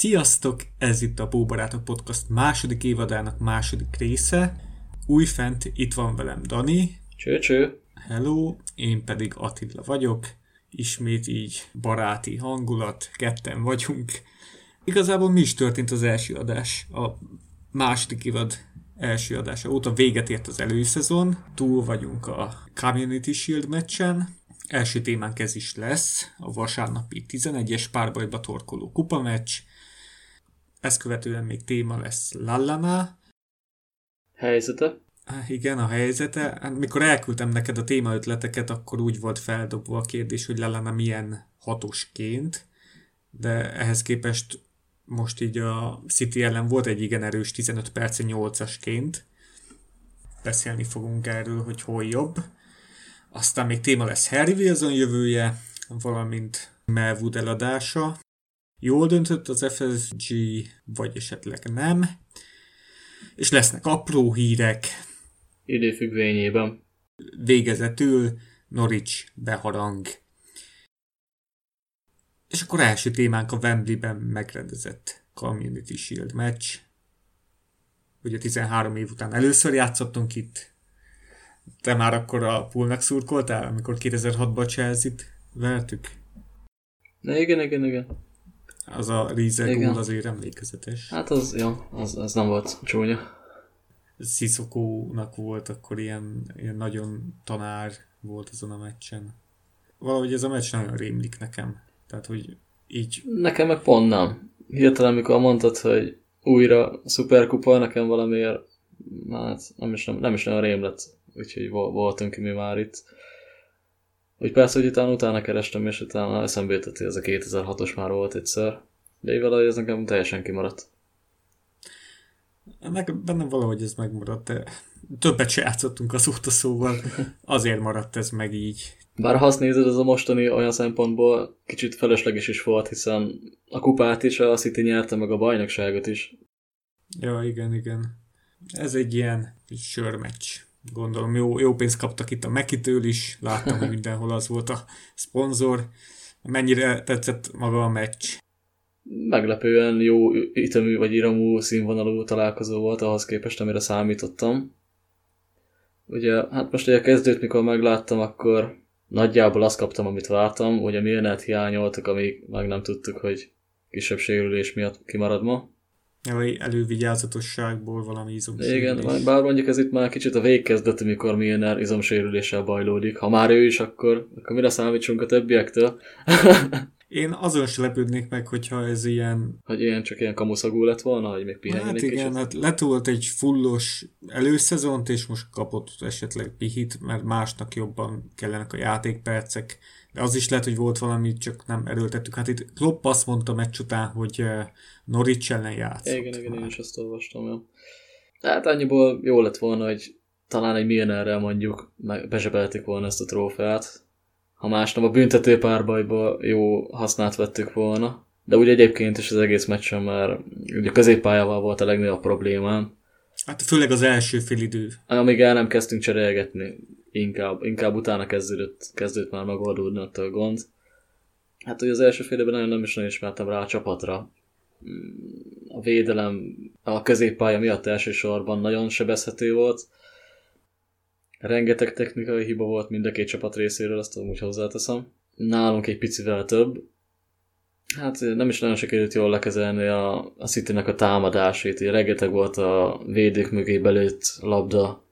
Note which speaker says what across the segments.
Speaker 1: Sziasztok! Ez itt a Bóbarátok Podcast második évadának második része. Újfent itt van velem Dani.
Speaker 2: Cső, cső.
Speaker 1: Hello, én pedig Attila vagyok. Ismét így baráti hangulat, ketten vagyunk. Igazából mi is történt az első adás? A második évad első adása óta véget ért az előszezon, túl vagyunk a Community Shield meccsen, első témánk ez is lesz, a vasárnapi 11-es párbajba torkoló kupameccs, ezt követően még téma lesz Lallana.
Speaker 2: Helyzete?
Speaker 1: Igen, a helyzete. Hát, mikor elküldtem neked a téma ötleteket, akkor úgy volt feldobva a kérdés, hogy Lallana milyen hatosként, de ehhez képest most így a City ellen volt egy igen erős 15 perc 8-asként. Beszélni fogunk erről, hogy hol jobb. Aztán még téma lesz Harry Wilson jövője, valamint Melwood eladása. Jól döntött az FSG, vagy esetleg nem. És lesznek apró hírek.
Speaker 2: Időfüggvényében.
Speaker 1: Végezetül Norwich beharang. És akkor első témánk a Wembley-ben megrendezett Community Shield meccs. Ugye 13 év után először játszottunk itt. Te már akkor a poolnak szurkoltál, amikor 2006-ban Chelsea-t vertük?
Speaker 2: Na igen, igen, igen.
Speaker 1: Az a Rize gól azért emlékezetes.
Speaker 2: Hát az, jó, az, az nem volt csúnya.
Speaker 1: Sziszokónak volt akkor ilyen, ilyen nagyon tanár volt azon a meccsen. Valahogy ez a meccs nagyon rémlik nekem. Tehát, hogy így...
Speaker 2: Nekem meg pont nem. Hirtelen, amikor mondtad, hogy újra szuperkupa, nekem valamiért hát nem is, nem, nem is nagyon rém lett. Úgyhogy voltunk mi már itt. Úgy persze, hogy utána, utána kerestem, és utána eszembe jutott, hogy ez a 2006-os már volt egyszer. De így valahogy ez nekem teljesen kimaradt.
Speaker 1: Nekem bennem valahogy ez megmaradt, de többet se játszottunk azóta, szóval azért maradt ez meg így.
Speaker 2: Bár ha azt nézed, ez a mostani olyan szempontból kicsit felesleges is volt, hiszen a kupát is a City nyerte, meg a bajnokságot is.
Speaker 1: Ja, igen, igen. Ez egy ilyen sörmeccs. Gondolom, jó, jó pénzt kaptak itt a Mekitől is, láttam, hogy mindenhol az volt a szponzor. Mennyire tetszett maga a meccs?
Speaker 2: Meglepően jó ütemű vagy iramú színvonalú találkozó volt ahhoz képest, amire számítottam. Ugye, hát most ugye a kezdőt, mikor megláttam, akkor nagyjából azt kaptam, amit vártam. Ugye Milnet hiányoltak, amíg meg nem tudtuk, hogy kisebb sérülés miatt kimarad ma.
Speaker 1: Elővigyázatosságból valami izomsérülés.
Speaker 2: Igen, bár mondjuk ez itt már kicsit a végkezdet, amikor Milner izomsérüléssel bajlódik. Ha már ő is, akkor, akkor mire számítsunk a többiektől?
Speaker 1: Én azon se lepődnék meg, hogyha ez ilyen...
Speaker 2: Hogy ilyen csak ilyen kamuszagú lett volna, hogy még pihenjen
Speaker 1: Hát igen, kicsit. hát letolt egy fullos előszezont, és most kapott esetleg pihit, mert másnak jobban kellenek a játékpercek. De az is lehet, hogy volt valami, csak nem erőltettük. Hát itt Klopp azt mondta meccs után, hogy eh, Norwich ellen játszott.
Speaker 2: Igen, igen, én is azt olvastam, jó. Tehát annyiból jó lett volna, hogy talán egy Milnerrel mondjuk bezsebelték volna ezt a trófeát, ha másnap a büntető párbajba jó hasznát vettük volna. De úgy egyébként is az egész meccsen már ugye középpályával volt a legnagyobb problémám.
Speaker 1: Hát főleg az első idő.
Speaker 2: Amíg el nem kezdtünk cserélgetni, inkább, inkább utána kezdődött, kezdődött már megoldódni a gond. Hát ugye az első fél nagyon nem is nagyon ismertem rá a csapatra. A védelem a középpálya miatt elsősorban nagyon sebezhető volt Rengeteg technikai hiba volt mind a két csapat részéről, azt úgy hozzáteszem. Nálunk egy picivel több. Hát nem is nagyon sikerült jól lekezelni a, a city a támadásait. Így rengeteg volt a védők mögé belőtt labda,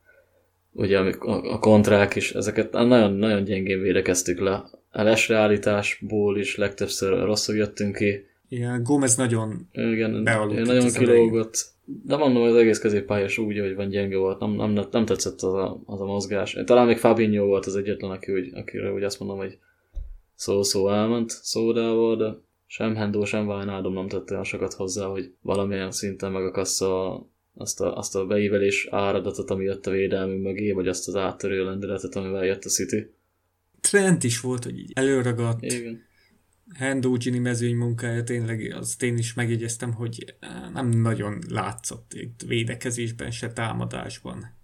Speaker 2: ugye a, a kontrák is, ezeket nagyon-nagyon gyengén védekeztük le. A lesreállításból is legtöbbször rosszul jöttünk ki.
Speaker 1: Igen, Gomez nagyon
Speaker 2: Igen, nagyon kilógott de mondom, az egész középpályás úgy, hogy van gyenge volt, nem, nem, nem tetszett az a, az a mozgás. Talán még Fabinho volt az egyetlen, aki úgy, akire úgy azt mondom, hogy szó-szó elment szódával, de sem Hendo, sem Wijnaldum nem tette olyan sokat hozzá, hogy valamilyen szinten megakassza azt a, azt a beívelés áradatot, ami jött a védelmünk mögé, vagy azt az áttörő lendületet, amivel jött a City.
Speaker 1: Trend is volt, hogy így előragadt.
Speaker 2: Igen.
Speaker 1: Hendo Gini mezőny munkája tényleg, azt én is megjegyeztem, hogy eh, nem nagyon látszott itt védekezésben, se támadásban.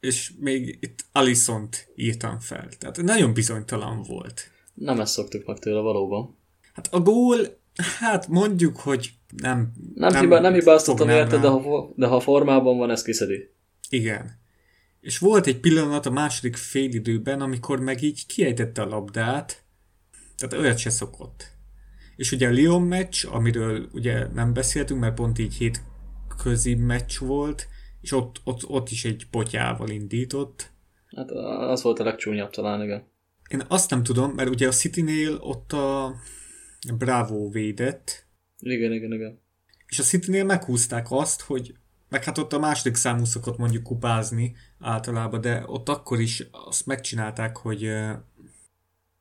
Speaker 1: És még itt Alisont írtam fel. Tehát nagyon bizonytalan volt.
Speaker 2: Nem ezt szoktuk meg tőle valóban.
Speaker 1: Hát a gól Hát mondjuk, hogy nem...
Speaker 2: Nem, nem, hiba, nem hibáztatom érte, de ha, de ha formában van, ez kiszedi.
Speaker 1: Igen. És volt egy pillanat a második félidőben, amikor meg így kiejtette a labdát, tehát olyat se szokott. És ugye a Lyon meccs, amiről ugye nem beszéltünk, mert pont így hét közi meccs volt, és ott, ott, ott is egy potyával indított.
Speaker 2: Hát az volt a legcsúnyabb talán, igen.
Speaker 1: Én azt nem tudom, mert ugye a City-nél ott a Bravo védett.
Speaker 2: Igen, igen, igen.
Speaker 1: És a City-nél meghúzták azt, hogy meg hát ott a második számú szokott mondjuk kupázni általában, de ott akkor is azt megcsinálták, hogy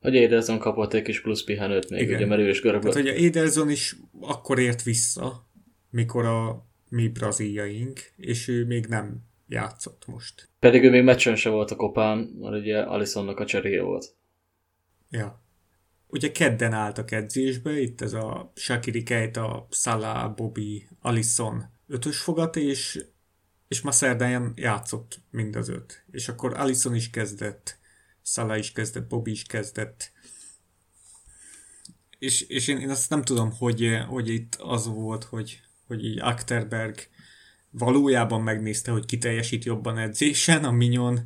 Speaker 2: hogy Ederson kapott egy kis plusz pihenőt még, Igen. ugye, mert ő is görög
Speaker 1: Tehát, hogy a Ederson is akkor ért vissza, mikor a mi brazíjaink, és ő még nem játszott most.
Speaker 2: Pedig ő még meccsen se volt a kopán, mert ugye Alisonnak a cseréje volt.
Speaker 1: Ja. Ugye kedden álltak edzésbe, itt ez a Shakiri Keita, Salah, Bobby, Alison ötös fogat, és, és ma szerdán játszott mind az öt. És akkor Alison is kezdett, Salah is kezdett, Bobby is kezdett. És, és én, én azt nem tudom, hogy, hogy itt az volt, hogy, hogy így Akterberg valójában megnézte, hogy ki teljesít jobban edzésen, a Minyon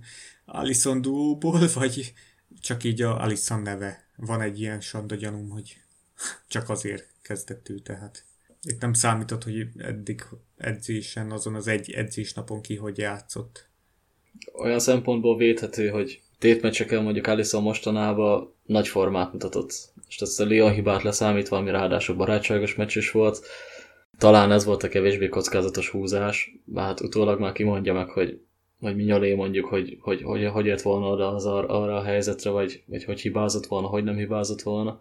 Speaker 1: Alison duóból, vagy csak így a Alison neve. Van egy ilyen sanda gyanúm, hogy csak azért kezdett ő, tehát itt nem számított, hogy eddig edzésen, azon az egy edzésnapon ki hogy játszott.
Speaker 2: Olyan szempontból védhető, hogy tétmeccseken mondjuk Alison mostanában nagy formát mutatott. És ezt a Lyon hibát leszámítva, ami ráadásul barátságos meccs is volt, talán ez volt a kevésbé kockázatos húzás, hát utólag már kimondja meg, hogy vagy Minyolé mondjuk, hogy hogy, hogy, hogy ért volna oda az ar- arra a helyzetre, vagy, vagy hogy hibázott volna, hogy nem hibázott volna.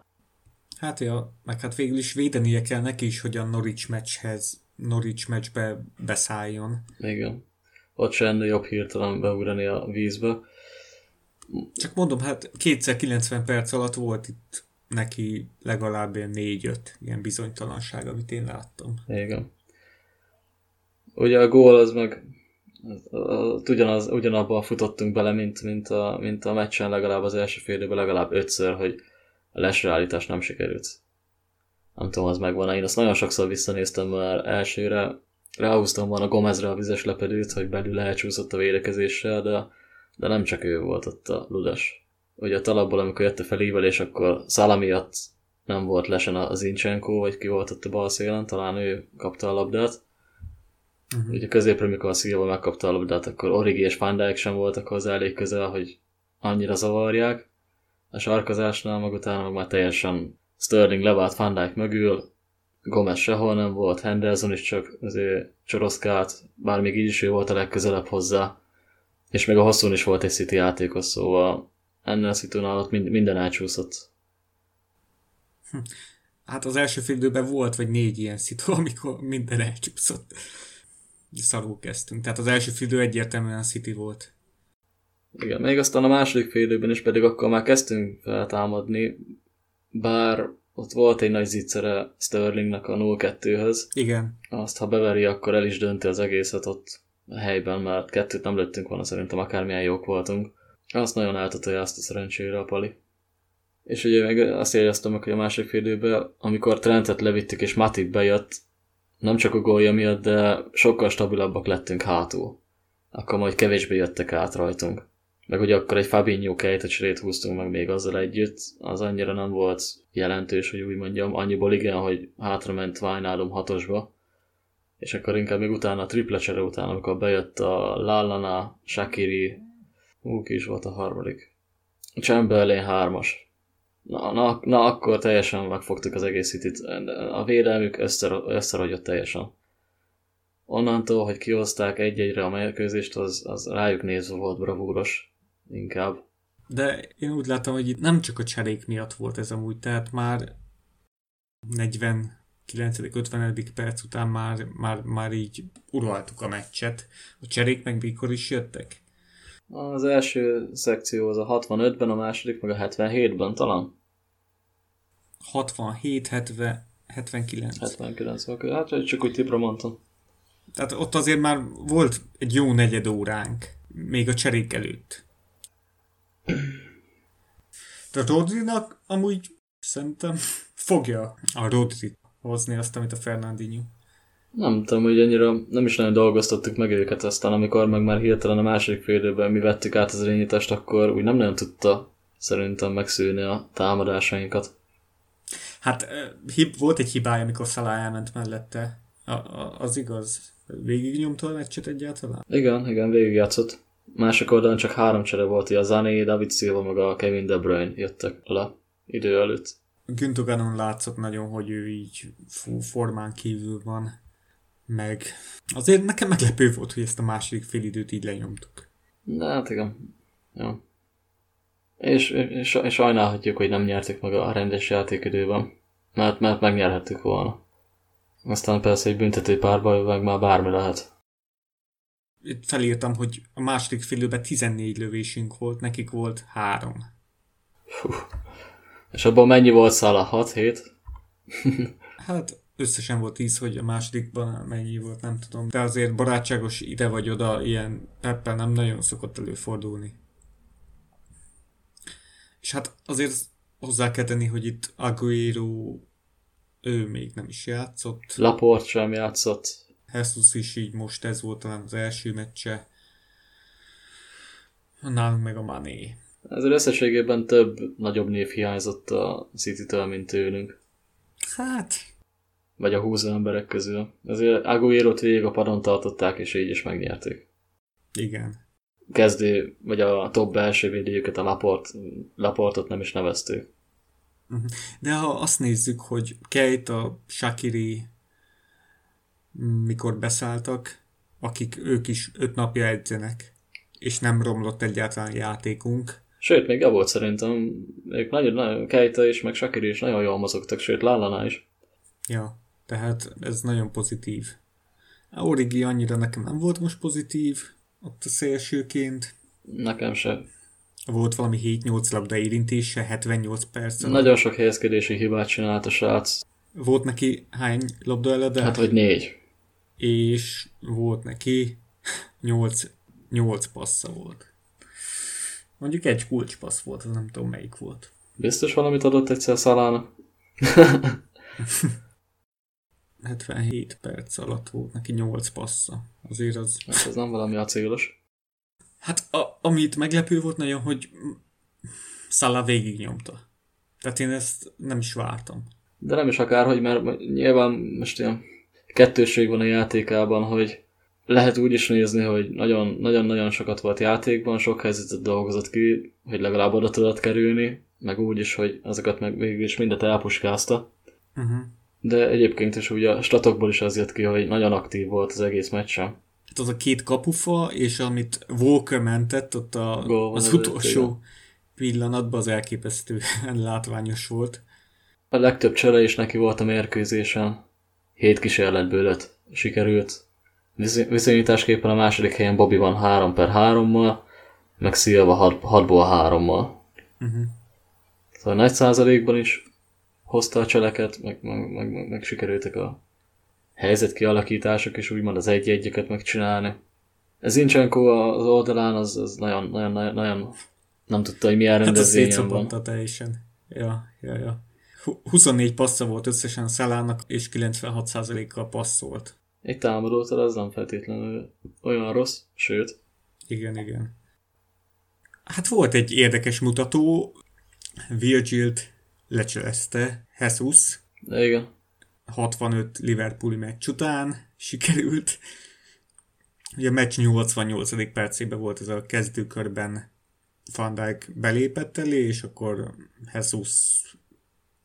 Speaker 1: Hát ja, meg hát végül is védenie kell neki is, hogy a Norwich meccshez, Norwich meccsbe beszálljon.
Speaker 2: Igen. Ott se ennél jobb hirtelen beugrani a vízbe.
Speaker 1: Csak mondom, hát kétszer 90 perc alatt volt itt neki legalább ilyen négy-öt ilyen bizonytalanság, amit én láttam.
Speaker 2: Igen. Ugye a gól az meg ugyanaz, ugyanabban futottunk bele, mint, mint, a, mint a meccsen legalább az első fél időben legalább ötször, hogy a lesreállítás nem sikerült. Nem tudom, az megvan. Én azt nagyon sokszor visszanéztem már elsőre, ráhúztam volna Gomezre a vizes lepedőt, hogy belül elcsúszott a védekezéssel, de, de nem csak ő volt ott a ludas ugye a talapból, amikor jött a felívelés, akkor Szala miatt nem volt lesen az Incsenko, vagy ki volt ott a bal szélen, talán ő kapta a labdát. Uh-huh. Ugye középre, mikor a Szilva megkapta a labdát, akkor Origi és Van Dijk sem voltak hozzá elég közel, hogy annyira zavarják. A sarkazásnál meg utána meg már teljesen Sterling levált Van Dijk mögül, Gomez sehol nem volt, Henderson is csak azért csoroszkált, bár még így is ő volt a legközelebb hozzá, és még a hosszún is volt egy City játékos, szóval ennél a szitunál ott minden elcsúszott.
Speaker 1: Hm. Hát az első fél időben volt vagy négy ilyen szitu, amikor minden elcsúszott. Szarul kezdtünk. Tehát az első fél idő egyértelműen a City volt.
Speaker 2: Igen, még aztán a második fél időben is pedig akkor már kezdtünk feltámadni, bár ott volt egy nagy zicsere Sterlingnek a 0-2-höz.
Speaker 1: Igen.
Speaker 2: Azt, ha beveri, akkor el is dönti az egészet ott helyben, mert kettőt nem lőttünk volna, szerintem akármilyen jók voltunk. Azt nagyon átadja azt a szerencsére a Pali. És ugye meg azt éreztem meg, hogy a másik időben, amikor Trentet levittük és Matip bejött, nem csak a gólja miatt, de sokkal stabilabbak lettünk hátul. Akkor majd kevésbé jöttek át rajtunk. Meg ugye akkor egy Fabinho kejtecserét húztunk meg még azzal együtt, az annyira nem volt jelentős, hogy úgy mondjam, annyiból igen, hogy hátrament Wijnaldum hatosba, és akkor inkább még utána a triple csere után, amikor bejött a Lallana, Shakiri, Ú, ki is volt a harmadik. Chamberlain hármas. Na, na, na, akkor teljesen megfogtuk az egész hitit. A védelmük összer, összeragyott teljesen. Onnantól, hogy kihozták egy-egyre a mérkőzést, az, az rájuk nézve volt bravúros. Inkább.
Speaker 1: De én úgy látom, hogy itt nem csak a cserék miatt volt ez amúgy, tehát már 40 50. perc után már, már, már így uraltuk a meccset. A cserék meg mikor is jöttek?
Speaker 2: Az első szekció az a 65-ben, a második meg a 77-ben talán.
Speaker 1: 67, 70, 79.
Speaker 2: 79, oké. Hát csak úgy tipra mondtam.
Speaker 1: Tehát ott azért már volt egy jó negyed óránk, még a cserék előtt. Tehát Rodrinak amúgy szerintem fogja a Rodri hozni azt, amit a Fernandinho.
Speaker 2: Nem tudom, hogy annyira nem is nagyon dolgoztattuk meg őket, aztán amikor meg már hirtelen a második félidőben mi vettük át az irányítást, akkor úgy nem nagyon tudta szerintem megszűrni a támadásainkat.
Speaker 1: Hát hib, volt egy hibája, amikor Salah elment mellette. A, a, az igaz. Végig nyomta a meccset egyáltalán?
Speaker 2: Igen, igen, végigjátszott. Másik oldalon csak három csere volt, a Zané, David Silva, meg a Kevin De Bruyne jöttek le idő előtt.
Speaker 1: Gündoganon látszott nagyon, hogy ő így formán kívül van. Meg azért nekem meglepő volt, hogy ezt a második félidőt így lenyomtuk.
Speaker 2: Na, hát igen. Ja. És, és, és sajnálhatjuk, hogy nem nyertük meg a rendes játékidőben, mert, mert megnyerhettük volna. Aztán persze egy büntető párbaj, meg már bármi lehet.
Speaker 1: Itt felírtam, hogy a második félőben 14 lövésünk volt, nekik volt 3.
Speaker 2: Hú. És abban mennyi volt szála? 6-7?
Speaker 1: hát összesen volt 10, hogy a másodikban mennyi volt, nem tudom. De azért barátságos ide vagy oda, ilyen peppel nem nagyon szokott előfordulni. És hát azért hozzá kell tenni, hogy itt Aguero ő még nem is játszott.
Speaker 2: Laport sem játszott.
Speaker 1: Jesus is így most ez volt talán az első meccse. Nálunk meg a Mané.
Speaker 2: Ezért összességében több nagyobb név hiányzott a City-től, mint tőlünk.
Speaker 1: Hát...
Speaker 2: Vagy a húzó emberek közül. Ezért Aguero-t végig a padon tartották, és így is megnyerték.
Speaker 1: Igen.
Speaker 2: Kezdő, vagy a top belső védőjüket, a Laport, Laportot nem is nevezték.
Speaker 1: Mhm. De ha azt nézzük, hogy a Shakiri mikor beszálltak, akik ők is öt napja edzenek, és nem romlott egyáltalán játékunk.
Speaker 2: Sőt, még volt szerintem, ők nagyon, nagyon Keita és meg Shakiri is nagyon jól mozogtak, sőt Lallana is.
Speaker 1: Ja, tehát ez nagyon pozitív. A Origi annyira nekem nem volt most pozitív, ott a szélsőként.
Speaker 2: Nekem se.
Speaker 1: Volt valami 7-8 labda érintése, 78 perc.
Speaker 2: Nagyon sok helyezkedési hibát csinált a srác.
Speaker 1: Volt neki hány labda elede?
Speaker 2: Hát vagy négy.
Speaker 1: És volt neki 8, 8 passza volt. Mondjuk egy kulcspassz volt, az nem tudom melyik volt.
Speaker 2: Biztos valamit adott egyszer Szalának?
Speaker 1: 77 perc alatt volt neki 8 passza. Azért az...
Speaker 2: Hát ez nem valami acélos.
Speaker 1: Hát a, amit meglepő volt nagyon, hogy Salah végig nyomta. Tehát én ezt nem is vártam.
Speaker 2: De nem is akárhogy, mert nyilván most ilyen kettőség van a játékában, hogy lehet úgy is nézni, hogy nagyon-nagyon sokat volt játékban, sok helyzetet dolgozott ki, hogy legalább oda tudott kerülni, meg úgy is, hogy azokat meg végül is mindet elpuskázta. Uh-huh. De egyébként is ugye a statokból is az jött ki, hogy nagyon aktív volt az egész meccsen
Speaker 1: hát az a két kapufa, és amit Walker mentett ott a, Gól az utolsó pillanatban az elképesztően látványos volt.
Speaker 2: A legtöbb csere is neki volt a mérkőzésen. Hét kísérletből öt sikerült. Viszonyításképpen a második helyen Bobby van 3 per 3-mal, meg Silva 6-ból 3-mal. Uh-huh. Szóval nagy százalékban is hozta a cseleket, meg, meg, meg, meg, meg sikerültek a helyzetkialakítások, és úgymond az egy-egyeket megcsinálni. Ez Incsenko az oldalán, az, az nagyon, nagyon, nagyon, nagyon nem tudta, hogy milyen rendezvényen hát van.
Speaker 1: teljesen. Ja, ja, ja. 24 passza volt összesen Szelának, és 96%-kal passzolt.
Speaker 2: Egy támadótól az nem feltétlenül olyan rossz, sőt.
Speaker 1: Igen, igen. Hát volt egy érdekes mutató, Virgilt lecselezte Jesus.
Speaker 2: Igen.
Speaker 1: 65 Liverpooli meccs után sikerült. Ugye a meccs 88. percében volt ez a kezdőkörben Van Dijk belépett elé, és akkor Jesus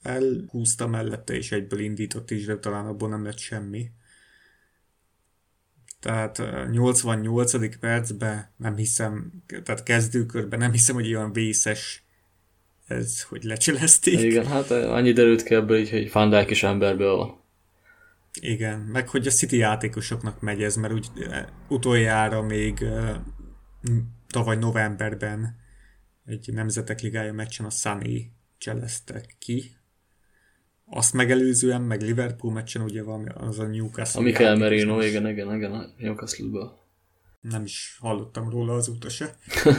Speaker 1: elhúzta mellette, és egyből indított is, de talán abból nem lett semmi. Tehát 88. percben nem hiszem, tehát kezdőkörben nem hiszem, hogy olyan vészes ez, hogy lecselezték.
Speaker 2: Igen, hát annyi derült ki ebből így, hogy Van Dijk is emberből van.
Speaker 1: Igen, meg hogy a City játékosoknak megy ez, mert úgy utoljára még tavaly novemberben egy Nemzetek Ligája meccsen a Sunny cseleztek ki. Azt megelőzően, meg Liverpool meccsen ugye van az a Newcastle.
Speaker 2: A Michael Merino, igen, igen, igen, a Newcastle-ből.
Speaker 1: Nem is hallottam róla azóta se.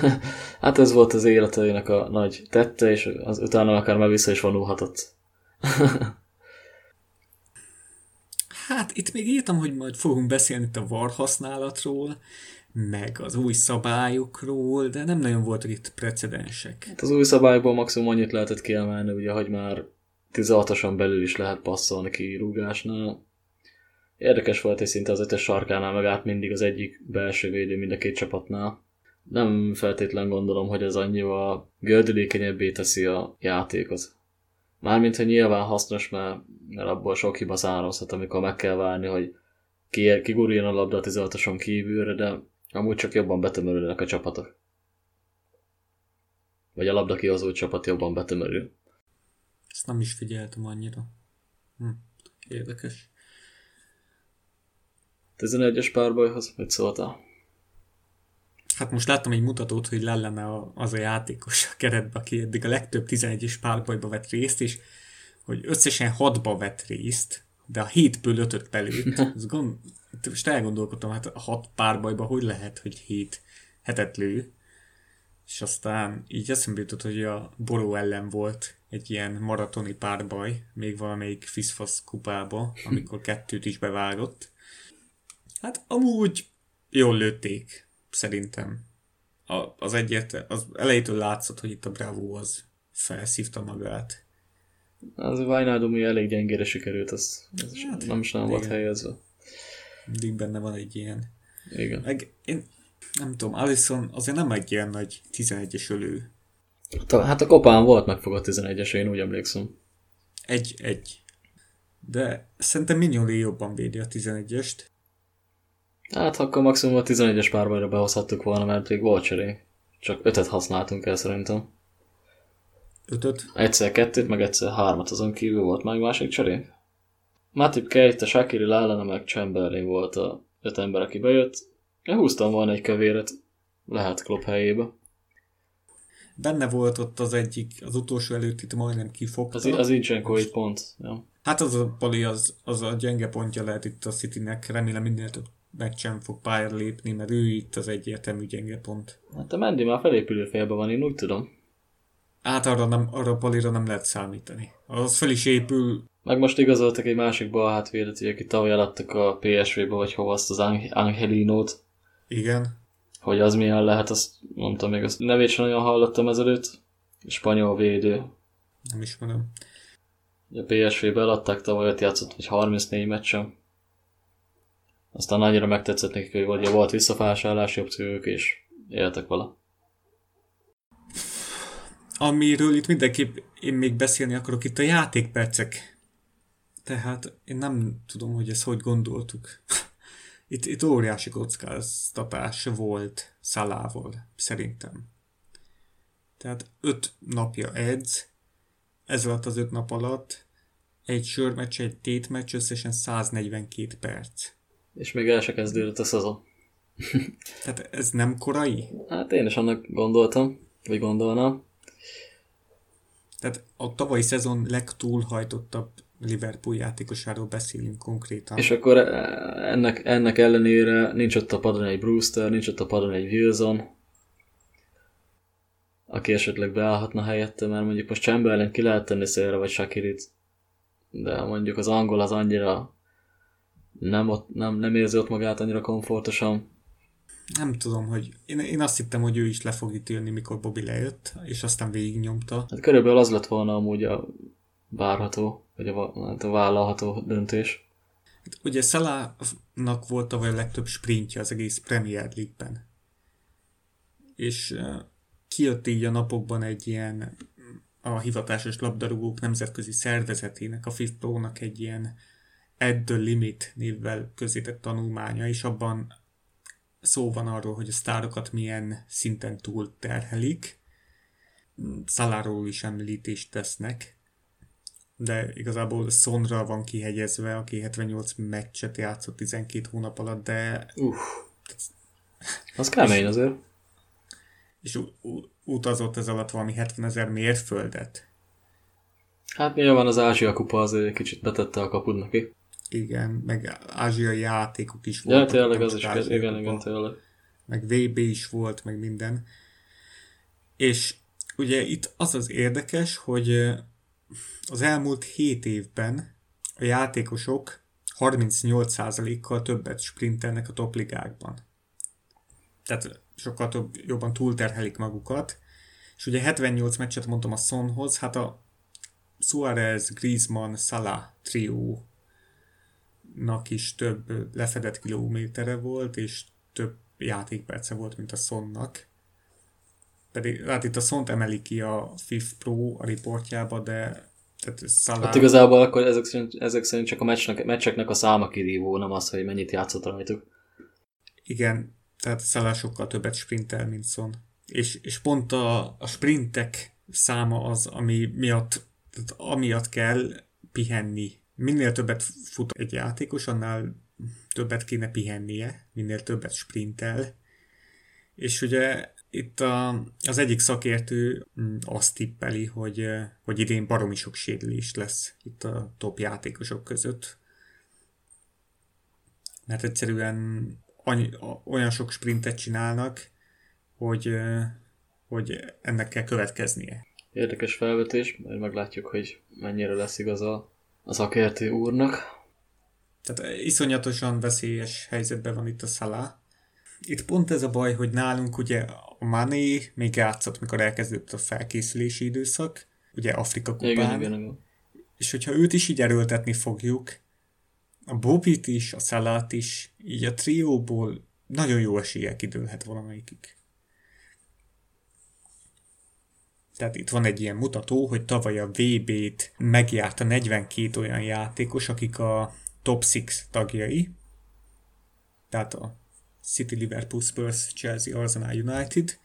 Speaker 2: hát ez volt az életeinek a nagy tette, és az, utána akár már vissza is vonulhatott.
Speaker 1: hát itt még írtam, hogy majd fogunk beszélni itt a var használatról, meg az új szabályokról, de nem nagyon voltak itt precedensek.
Speaker 2: Hát az új szabályból maximum annyit lehetett kiemelni, ugye, hogy már 16-osan belül is lehet passzolni kirúgásnál. Érdekes volt, hogy szinte az ötös sarkánál meg át mindig az egyik belső védő mind a két csapatnál. Nem feltétlen gondolom, hogy ez annyival gördülékenyebbé teszi a játékot. Mármint, hogy nyilván hasznos, mert, mert abból sok hiba származhat, amikor meg kell várni, hogy kiguruljon a labda a 16 kívülre, de amúgy csak jobban betömörülnek a csapatok. Vagy a labda kihozó csapat jobban betömörül.
Speaker 1: Ezt nem is figyeltem annyira. Hm. Érdekes.
Speaker 2: 11-es párbajhoz, hogy szóltál?
Speaker 1: Hát most láttam egy mutatót, hogy lenne az a játékos a keretbe, aki eddig a legtöbb 11-es párbajba vett részt, és hogy összesen 6-ba vett részt, de a 7-ből 5 belőtt. Gond... Most elgondolkodtam, hát a 6 párbajba hogy lehet, hogy 7 hetet lő. És aztán így eszembe jutott, hogy a Boró ellen volt egy ilyen maratoni párbaj, még valamelyik Fiszfasz kupába, amikor kettőt is bevágott. Hát amúgy jól lőtték, szerintem. A, az egyet, az elejétől látszott, hogy itt a Bravo az felszívta magát.
Speaker 2: Az a Wijnaldumi elég gyengére sikerült, az, az hát, nem is nem volt helyezve.
Speaker 1: Mindig benne van egy ilyen.
Speaker 2: Igen.
Speaker 1: Meg én nem tudom, Alison azért nem egy ilyen nagy 11-es ölő.
Speaker 2: Hát a kopán volt megfogott 11-es, én úgy emlékszem.
Speaker 1: Egy, egy. De szerintem Mignoli jobban védi a 11-est.
Speaker 2: Hát akkor maximum a 11-es párbajra behozhattuk volna, mert még volt cserénk. Csak ötöt használtunk el szerintem.
Speaker 1: Ötöt?
Speaker 2: Egyszer kettőt, meg egyszer hármat azon kívül volt meg másik cserénk. Matip Kejt, a Shakiri Lallana, meg Chamberlain volt a öt ember, aki bejött. Húztam volna egy kövéret, lehet Klopp helyébe.
Speaker 1: Benne volt ott az egyik, az utolsó előtt itt majdnem kifogta.
Speaker 2: Az, az Incsenko egy pont. Ja.
Speaker 1: Hát az a pali, az, az a gyenge pontja lehet itt a Citynek. Remélem minél több meccsen fog pályára lépni, mert ő itt az egyértelmű gyenge pont.
Speaker 2: Hát a Mendy már felépülő félben van, én úgy tudom.
Speaker 1: Hát arra, nem, arra a palira nem lehet számítani. Az fel is épül.
Speaker 2: Meg most igazoltak egy másik bal hátvédet, aki tavaly eladtak a PSV-be, vagy hova azt az Angelinót.
Speaker 1: Igen.
Speaker 2: Hogy az milyen lehet, azt mondtam még, azt nevét sem nagyon hallottam ezelőtt. Spanyol védő.
Speaker 1: Nem ismerem.
Speaker 2: A PSV-be eladták tavaly, ott játszott, hogy 34 meccsen. Aztán annyira megtetszett nekik, hogy volt visszafásállási opciók, és éltek vele.
Speaker 1: Amiről itt mindenképp én még beszélni akarok, itt a játékpercek. Tehát én nem tudom, hogy ezt hogy gondoltuk. Itt, itt óriási kockáztatás volt Szalával, szerintem. Tehát öt napja edz, ez alatt az öt nap alatt egy sörmeccs, egy tétmeccs, összesen 142 perc.
Speaker 2: És még el se kezdődött a szezon.
Speaker 1: Tehát ez nem korai?
Speaker 2: Hát én is annak gondoltam, vagy gondolnám.
Speaker 1: Tehát a tavalyi szezon legtúlhajtottabb Liverpool játékosáról beszélünk konkrétan.
Speaker 2: És akkor ennek, ennek ellenére nincs ott a padon egy Brewster, nincs ott a padon egy Wilson, aki esetleg beállhatna helyette, mert mondjuk most Chamberlain ki lehet tenni szélre, vagy Shakirit, de mondjuk az angol az annyira nem, ott, nem, nem érzi ott magát annyira komfortosan.
Speaker 1: Nem tudom, hogy én, én azt hittem, hogy ő is le fog jönni, mikor Bobby lejött, és aztán végignyomta.
Speaker 2: Hát körülbelül az lett volna amúgy a várható, vagy a, hát a vállalható döntés.
Speaker 1: Hát ugye Szalának volt tavaly a legtöbb sprintje az egész Premier League-ben. És kijött így a napokban egy ilyen a hivatásos labdarúgók nemzetközi szervezetének, a FIFPro-nak egy ilyen At the Limit névvel közített tanulmánya, és abban szó van arról, hogy a sztárokat milyen szinten túl terhelik. Szaláról is említést tesznek, de igazából Sonra van kihegyezve, aki 78 meccset játszott 12 hónap alatt, de...
Speaker 2: Uff. Az kemény azért.
Speaker 1: És utazott ez alatt valami 70 ezer mérföldet.
Speaker 2: Hát nyilván az Ázsia kupa azért kicsit betette a kapud neki.
Speaker 1: Igen, meg ázsiai játékok is
Speaker 2: voltak. Ja, tényleg az is, igen, igen, tényleg.
Speaker 1: Meg VB is volt, meg minden. És ugye itt az az érdekes, hogy az elmúlt 7 évben a játékosok 38%-kal többet sprintelnek a topligákban. Tehát sokkal több, jobban túlterhelik magukat. És ugye 78 meccset mondtam a Sonhoz, hát a Suarez, Griezmann, Salah trió nak is több lefedett kilométere volt, és több játékperce volt, mint a Sonnak. Pedig hát itt a Szont emeli ki a FIF Pro a riportjába, de
Speaker 2: tehát Salah... Hát igazából akkor ezek szerint, ezek szerint csak a meccsnek, meccseknek a száma kirívó, nem az, hogy mennyit játszott rajtuk.
Speaker 1: Igen, tehát Salah sokkal többet sprintel, mint Son. És, és pont a, a sprintek száma az, ami miatt, tehát amiatt kell pihenni. Minél többet fut egy játékos, annál többet kéne pihennie, minél többet sprintel. És ugye itt a, az egyik szakértő mm, azt tippeli, hogy, hogy idén baromi sok sérülés lesz itt a top játékosok között. Mert egyszerűen annyi, olyan sok sprintet csinálnak, hogy, hogy ennek kell következnie.
Speaker 2: Érdekes felvetés, majd meglátjuk, hogy mennyire lesz igaza a szakértő úrnak.
Speaker 1: Tehát iszonyatosan veszélyes helyzetben van itt a Salah. Itt pont ez a baj, hogy nálunk ugye a Mané még játszott, mikor elkezdődött a felkészülési időszak, ugye Afrika kupán. Igen, igen, igen. És hogyha őt is így erőltetni fogjuk, a Bobit is, a Szalát is, így a trióból nagyon jó eséllyel kidőlhet valamelyikük. Tehát itt van egy ilyen mutató, hogy tavaly a VB-t megjárta 42 olyan játékos, akik a top 6 tagjai, tehát a City, Liverpool, Spurs, Chelsea, Arsenal, United.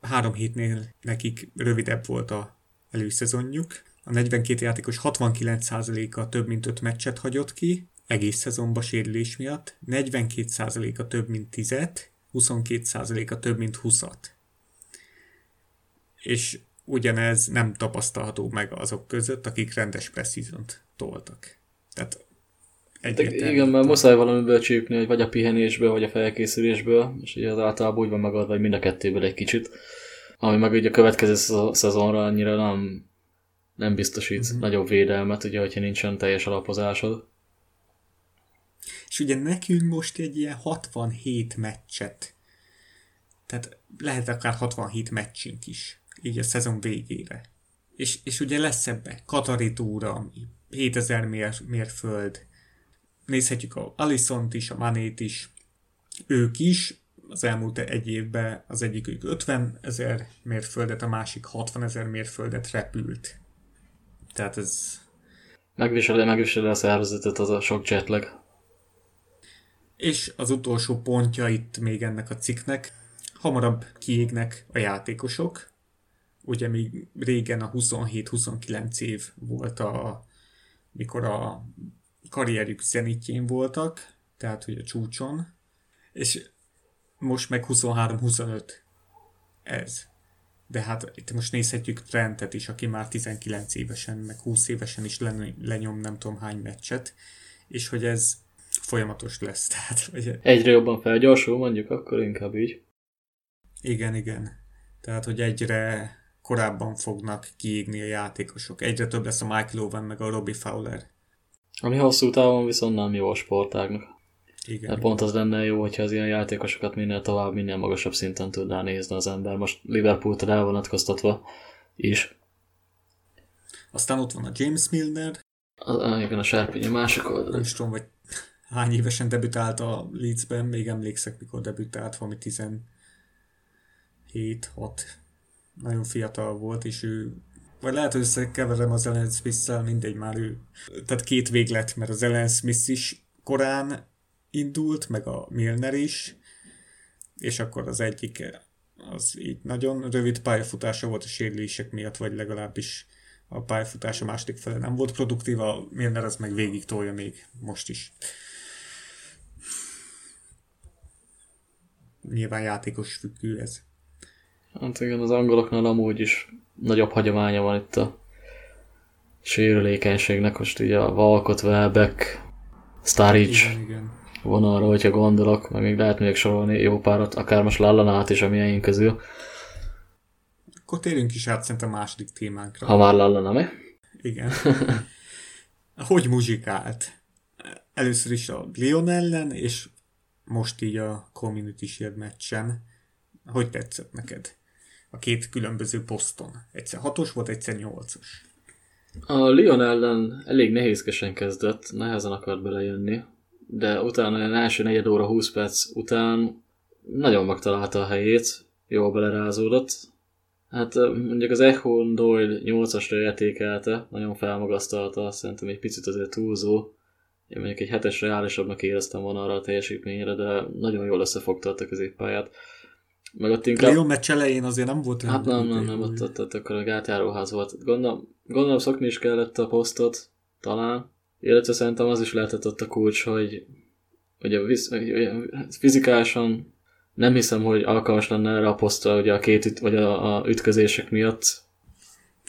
Speaker 1: Három hétnél nekik rövidebb volt a előszezonjuk. A 42 játékos 69%-a több mint 5 meccset hagyott ki, egész szezonba sérülés miatt, 42%-a több mint 10-et, 22%-a több mint 20-at. És ugyanez nem tapasztalható meg azok között, akik rendes presszízont toltak. Tehát
Speaker 2: Egyértelmű. Igen, mert muszáj valamiből csípni, hogy vagy a pihenésből, vagy a felkészülésből, és ugye az általában úgy van megadva, hogy mind a kettőből egy kicsit. Ami meg ugye a következő szezonra annyira nem, nem biztosít uh-huh. nagyobb védelmet, ugye, hogyha nincsen teljes alapozásod.
Speaker 1: És ugye nekünk most egy ilyen 67 meccset, tehát lehet akár 67 meccsünk is, így a szezon végére. És, és ugye lesz ebbe Katari túra, 7000 mér, mérföld, nézhetjük a Alisont is, a Manét is, ők is, az elmúlt egy évben az egyikük 50 ezer mérföldet, a másik 60 ezer mérföldet repült. Tehát ez...
Speaker 2: Megviseli, megviseli a szervezetet az a sok jetlag.
Speaker 1: És az utolsó pontja itt még ennek a cikknek, hamarabb kiégnek a játékosok. Ugye még régen a 27-29 év volt a, mikor a karrierjük zenitjén voltak, tehát hogy a csúcson, és most meg 23-25 ez. De hát itt most nézhetjük Trentet is, aki már 19 évesen, meg 20 évesen is lenyom nem tudom hány meccset, és hogy ez folyamatos lesz. Tehát, hogy...
Speaker 2: Egyre jobban felgyorsul, mondjuk akkor inkább így.
Speaker 1: Igen, igen. Tehát, hogy egyre korábban fognak kiégni a játékosok. Egyre több lesz a Michael Owen, meg a Robbie Fowler.
Speaker 2: Ami hosszú távon viszont nem jó a sportágnak. Igen. Mert pont az lenne jó, hogyha az ilyen játékosokat minél tovább, minél magasabb szinten tudná nézni az ember. Most Liverpool-tól elvonatkoztatva is.
Speaker 1: Aztán ott van a James Milner.
Speaker 2: A, igen, a sárpénye másik oldal.
Speaker 1: Nem is tudom, hogy hány évesen debütált a Leedsben, még emlékszek, mikor debütált, valami 17-6. Nagyon fiatal volt, és ő vagy lehet, hogy összekeverem az Ellen smith mindegy már ő. Tehát két véglet, mert az Ellen Smith is korán indult, meg a Milner is, és akkor az egyik az így nagyon rövid pályafutása volt a sérülések miatt, vagy legalábbis a pályafutása második fele nem volt produktív, a Milner az meg végig tolja még most is. Nyilván játékos függő ez.
Speaker 2: Hát igen, az angoloknál amúgy is nagyobb hagyománya van itt a sérülékenységnek, most ugye a Valkot, Welbeck, Staric vonalra, hogyha gondolok, meg még lehet még sorolni jó párat, akár most Lallanát is a miénk közül.
Speaker 1: Akkor térjünk is át szerintem a második témánkra.
Speaker 2: Ha már lallana, mi?
Speaker 1: Igen. hogy muzsikált? Először is a Lyon ellen, és most így a Community Shield meccsen. Hogy tetszett neked? A két különböző poszton. Egyszer hatos volt, egyszer nyolcas.
Speaker 2: A Lyon ellen elég nehézkesen kezdett, nehezen akart belejönni, de utána az első negyed óra 20 perc után nagyon megtalálta a helyét, jól belerázódott. Hát mondjuk az Echo Doyle 8-asra értékelte, nagyon felmagasztalta, szerintem egy picit azért túlzó. Én mondjuk egy hetes reálisabbnak éreztem volna arra a teljesítményre, de nagyon jól összefogta a középpályát.
Speaker 1: Meg ott inkább... Lyon meccs elején azért nem volt
Speaker 2: Hát nem, nem, nem, ott, ott, ott akkor a gátjáróház volt. Gondolom, gondolom szokni is kellett a posztot, talán. Illetve szerintem az is lehetett ott a kulcs, hogy, hogy fizikálisan nem hiszem, hogy alkalmas lenne erre a posztra, ugye a két üt, vagy a, a ütközések miatt.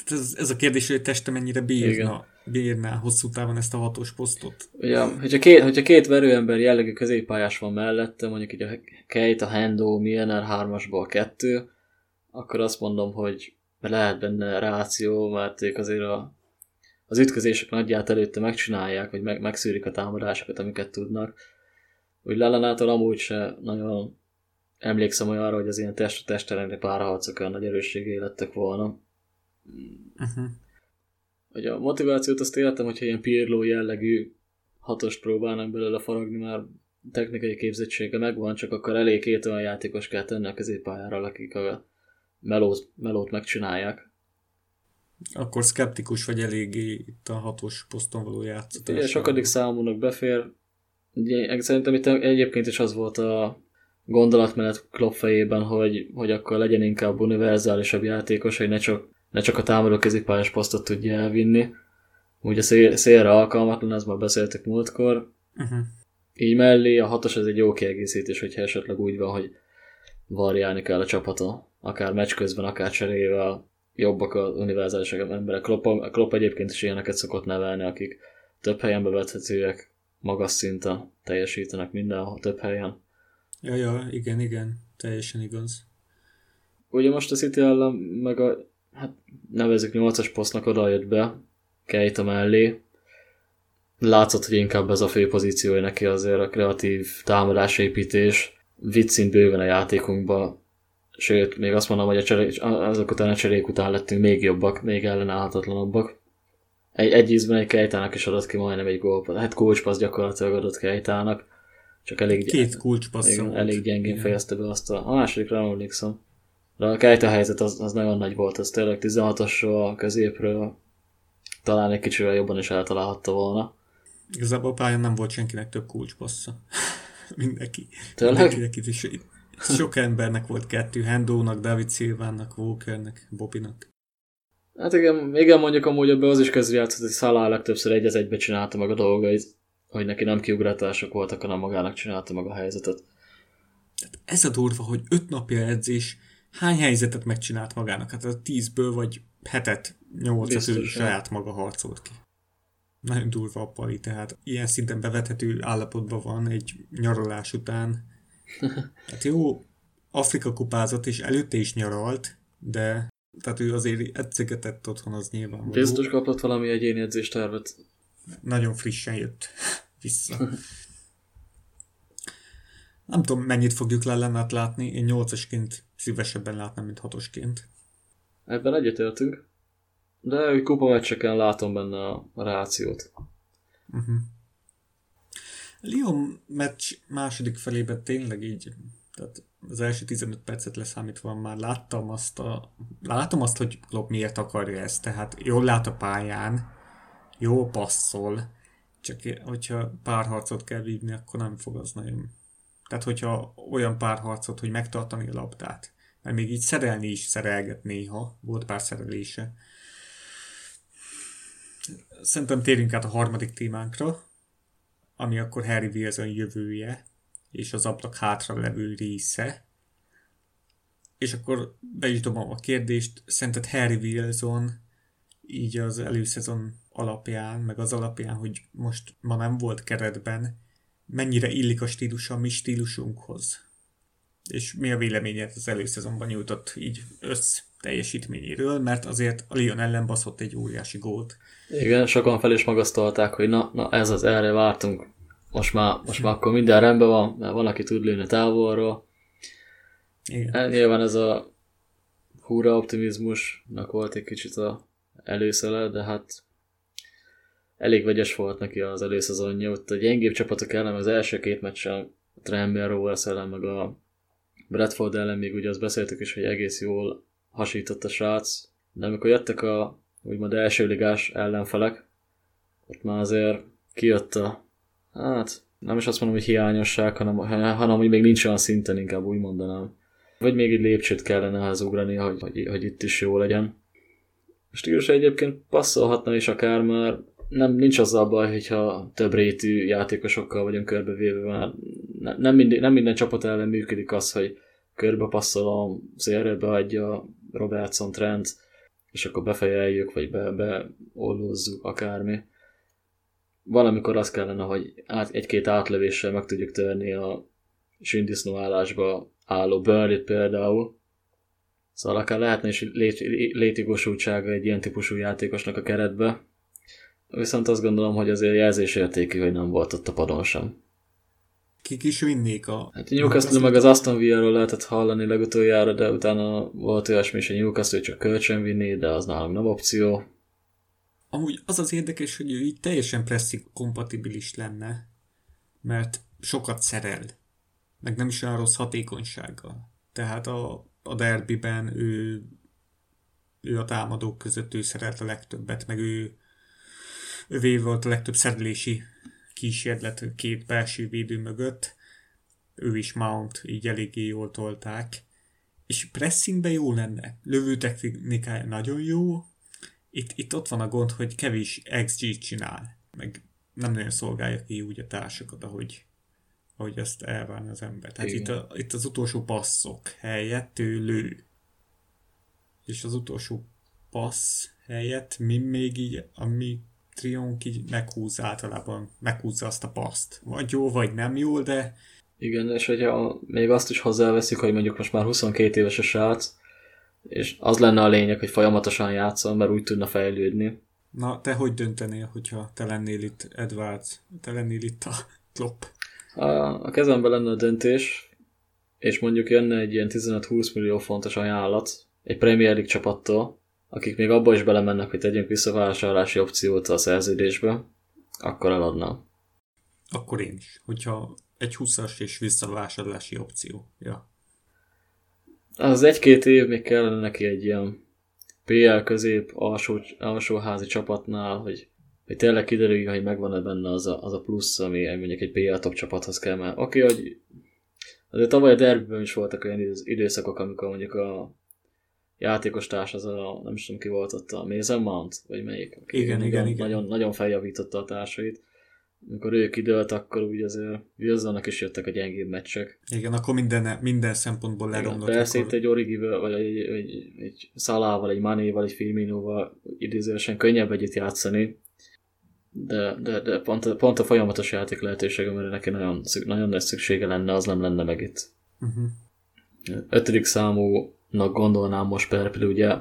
Speaker 1: Ez, ez a kérdés, hogy a teste mennyire bírna, Igen. Bírná hosszú távon ezt a hatós posztot.
Speaker 2: Ugye, hogyha két, hogyha két verőember jellegű középpályás van mellette, mondjuk így a Kate, a Hendo, Milner 3-asból kettő, akkor azt mondom, hogy lehet benne ráció, mert ők azért a, az ütközések nagyját előtte megcsinálják, vagy meg, megszűrik a támadásokat, amiket tudnak. Úgy Lelanától amúgy se nagyon emlékszem olyanra, hogy az ilyen test elleni párharcok olyan nagy erősségé lettek volna. Uh-huh. Hogy a motivációt azt értem, hogyha ilyen Pirlo jellegű hatost próbálnak belőle faragni, már technikai képzettsége megvan, csak akkor elég két olyan játékos kell tenni a középpályára, akik a melót, melót megcsinálják.
Speaker 1: Akkor szkeptikus vagy eléggé itt a hatos poszton való játszatás.
Speaker 2: Ugye sokadik számúnak befér. Szerintem itt egyébként is az volt a gondolatmenet Klopp fejében, hogy, hogy akkor legyen inkább univerzálisabb játékos, hogy ne csak, ne csak a támadó középpályás posztot tudja elvinni. Ugye szél, szélre alkalmatlan, ezt már beszéltük múltkor. Uh-huh. Így mellé a hatos ez egy jó kiegészítés, hogyha esetleg úgy van, hogy variálni kell a csapata, akár meccs közben, akár cserével, jobbak az univerzális emberek. Klopp, Klopp egyébként is ilyeneket szokott nevelni, akik több helyen bevethetőek, magas szinten teljesítenek mindenhol, több helyen.
Speaker 1: Ja, ja, igen, igen, teljesen igaz.
Speaker 2: Ugye most a City ellen meg a, hát nevezzük 8-as posztnak oda jött be, Keita mellé. Látszott, hogy inkább ez a fő pozíciója neki azért a kreatív támadásépítés, viccint bőven a játékunkba, sőt, még azt mondom, hogy a cseré, azok után a cserék után lettünk még jobbak, még ellenállhatatlanabbak. Egy, egy ízben egy Kejtának is adott ki majdnem egy gólpassz, hát kulcspassz gyakorlatilag adott Kejtának csak elég,
Speaker 1: Két kulcspassz
Speaker 2: elég gyengén fejezte be azt a, a nem emlékszem. De a Kejta helyzet az, az nagyon nagy volt, az tényleg 16-osról, középről talán egy kicsivel jobban is eltalálhatta volna.
Speaker 1: Igazából a pályán nem volt senkinek több kulcspassza. Mindenki. Tényleg? Mindenki is. Sok embernek volt kettő, Hendónak, David Silvának, Walkernek, Bobinak.
Speaker 2: Hát igen, igen, mondjuk amúgy ebbe az is közrejátszott, hogy Salah legtöbbször egy az egybe csinálta meg a dolgait hogy neki nem kiugratások voltak, hanem magának csinálta meg a helyzetet.
Speaker 1: Ez a durva, hogy öt napja edzés hány helyzetet megcsinált magának? Hát a tízből vagy hetet, nyolcat ő saját maga harcolt ki. Nagyon durva a pali, tehát ilyen szinten bevethető állapotban van egy nyaralás után. Hát jó, Afrika kupázott, és előtte is nyaralt, de tehát ő azért edzegetett otthon, az nyilván.
Speaker 2: Biztos kapott valami egyéni edzéstervet
Speaker 1: nagyon frissen jött vissza. Nem tudom, mennyit fogjuk Lellenát látni. Én nyolcasként szívesebben látnám, mint hatosként.
Speaker 2: Ebben egyetértünk. De egy kupa meccseken látom benne a rációt. Uh-huh.
Speaker 1: Lyon meccs második felében tényleg így, tehát az első 15 percet leszámítva már láttam azt, a, látom azt, hogy Klopp miért akarja ezt, tehát jól lát a pályán, jó passzol, csak hogyha párharcot kell vívni, akkor nem fog az nagyon... Tehát, hogyha olyan párharcot, hogy megtartani a labdát, mert még így szerelni is szerelget néha, volt pár szerelése. Szerintem térjünk át a harmadik témánkra, ami akkor Harry Wilson jövője, és az ablak hátra levő része. És akkor be is dobom a kérdést, szerinted Harry Wilson így az előszezon alapján, meg az alapján, hogy most ma nem volt keretben, mennyire illik a stílusa a mi stílusunkhoz. És mi a véleményed az előszezonban nyújtott így össz? teljesítményéről, mert azért a Lyon ellen baszott egy óriási gólt.
Speaker 2: Igen, sokan fel is magasztalták, hogy na, na ez az, erre vártunk. Most már, most már akkor minden rendben van, mert van, aki tud lőni távolról. Igen. Hát, nyilván ez a húra optimizmusnak volt egy kicsit a előszele, de hát elég vegyes volt neki az előszezonja. Ott a gyengébb csapatok ellen az első két meccsen a Tranmere Rovers ellen, meg a Bradford ellen még ugye azt beszéltük is, hogy egész jól hasított a srác, de amikor jöttek a úgymond első ligás ellenfelek, ott már azért kijött a, hát nem is azt mondom, hogy hiányosság, hanem, hanem hogy még nincs olyan szinten, inkább úgy mondanám. Vagy még egy lépcsőt kellene ehhez ugrani, hogy, hogy, hogy itt is jó legyen. A stílus egyébként passzolhatna is akár, mert nem, nincs az a baj, hogyha több rétű játékosokkal vagyunk körbevéve, mert nem, minden, nem minden csapat ellen működik az, hogy körbe passzol a szélre, beadja Robertson Trent, és akkor befejeljük, vagy be, beollózzuk, akármi. Valamikor az kellene, hogy át, egy-két átlövéssel meg tudjuk törni a sündisznó állásba álló Burnley például. Szóval akár lehetne is lét, létigosultsága egy ilyen típusú játékosnak a keretbe. Viszont azt gondolom, hogy azért jelzésértékű, hogy nem volt ott a padon sem.
Speaker 1: Kik is vinnék a...
Speaker 2: Hát Newcastle meg az Aston Villa-ról lehetett hallani legutoljára, de utána volt olyasmi is, hogy Newcastle csak kölcsön vinni, de az nálam nem opció.
Speaker 1: Amúgy az az érdekes, hogy ő így teljesen pressing kompatibilis lenne, mert sokat szerel, meg nem is olyan rossz hatékonysággal. Tehát a, a derbiben ő, ő a támadók között ő szerelt a legtöbbet, meg ő, ővé volt a legtöbb szerelési kísérlet két belső védő mögött. Ő is Mount így eléggé jól tolták. És pressingbe jó lenne. Lövő technikája nagyon jó. Itt, itt ott van a gond, hogy kevés XG csinál. Meg nem nagyon szolgálja ki úgy a társakat, ahogy, ahogy ezt elvárna az ember. Tehát itt, a, itt az utolsó passzok helyett ő lő. És az utolsó passz helyett mi még így, ami Trionk így meghúz általában, meghúzza azt a paszt. Vagy jó, vagy nem jó, de...
Speaker 2: Igen, és hogyha még azt is hozzáveszik, hogy mondjuk most már 22 éves a srác, és az lenne a lényeg, hogy folyamatosan játszon, mert úgy tudna fejlődni.
Speaker 1: Na, te hogy döntenél, hogyha te lennél itt Edwards, te lennél itt a Klopp?
Speaker 2: A, a kezemben lenne a döntés, és mondjuk jönne egy ilyen 15-20 millió fontos ajánlat egy Premier League csapattól, akik még abba is belemennek, hogy tegyünk visszavásárlási opciót a szerződésbe, akkor eladnám.
Speaker 1: Akkor én is, hogyha egy 20-as és visszavásárlási opció. Ja.
Speaker 2: Az egy-két év még kellene neki egy ilyen PL közép alsó, alsóházi csapatnál, hogy, hogy tényleg kiderüljön, hogy megvan-e benne az a, az a plusz, ami mondjuk egy PL top csapathoz kell, mert oké, okay, hogy azért tavaly a derbiben is voltak olyan időszakok, amikor mondjuk a játékos társ az a, nem is tudom ki volt ott, a Mason Mount, vagy melyik.
Speaker 1: Aki igen,
Speaker 2: nagyon,
Speaker 1: igen, igen.
Speaker 2: Nagyon, nagyon feljavította a társait. Amikor ő kidőlt, akkor úgy azért Wilsonnak is jöttek a gyengébb meccsek.
Speaker 1: Igen, akkor minden, minden szempontból leromlott.
Speaker 2: Persze itt egy Origivel, vagy egy, egy, egy Szalával, egy Manéval, egy Firminóval idézősen könnyebb együtt játszani, de, de, de pont, a, pont a folyamatos játék lehetősége, mert neki nagyon, nagyon nagy szüksége lenne, az nem lenne meg itt. Uh-huh. Ötödik számú gondolnám most például ugye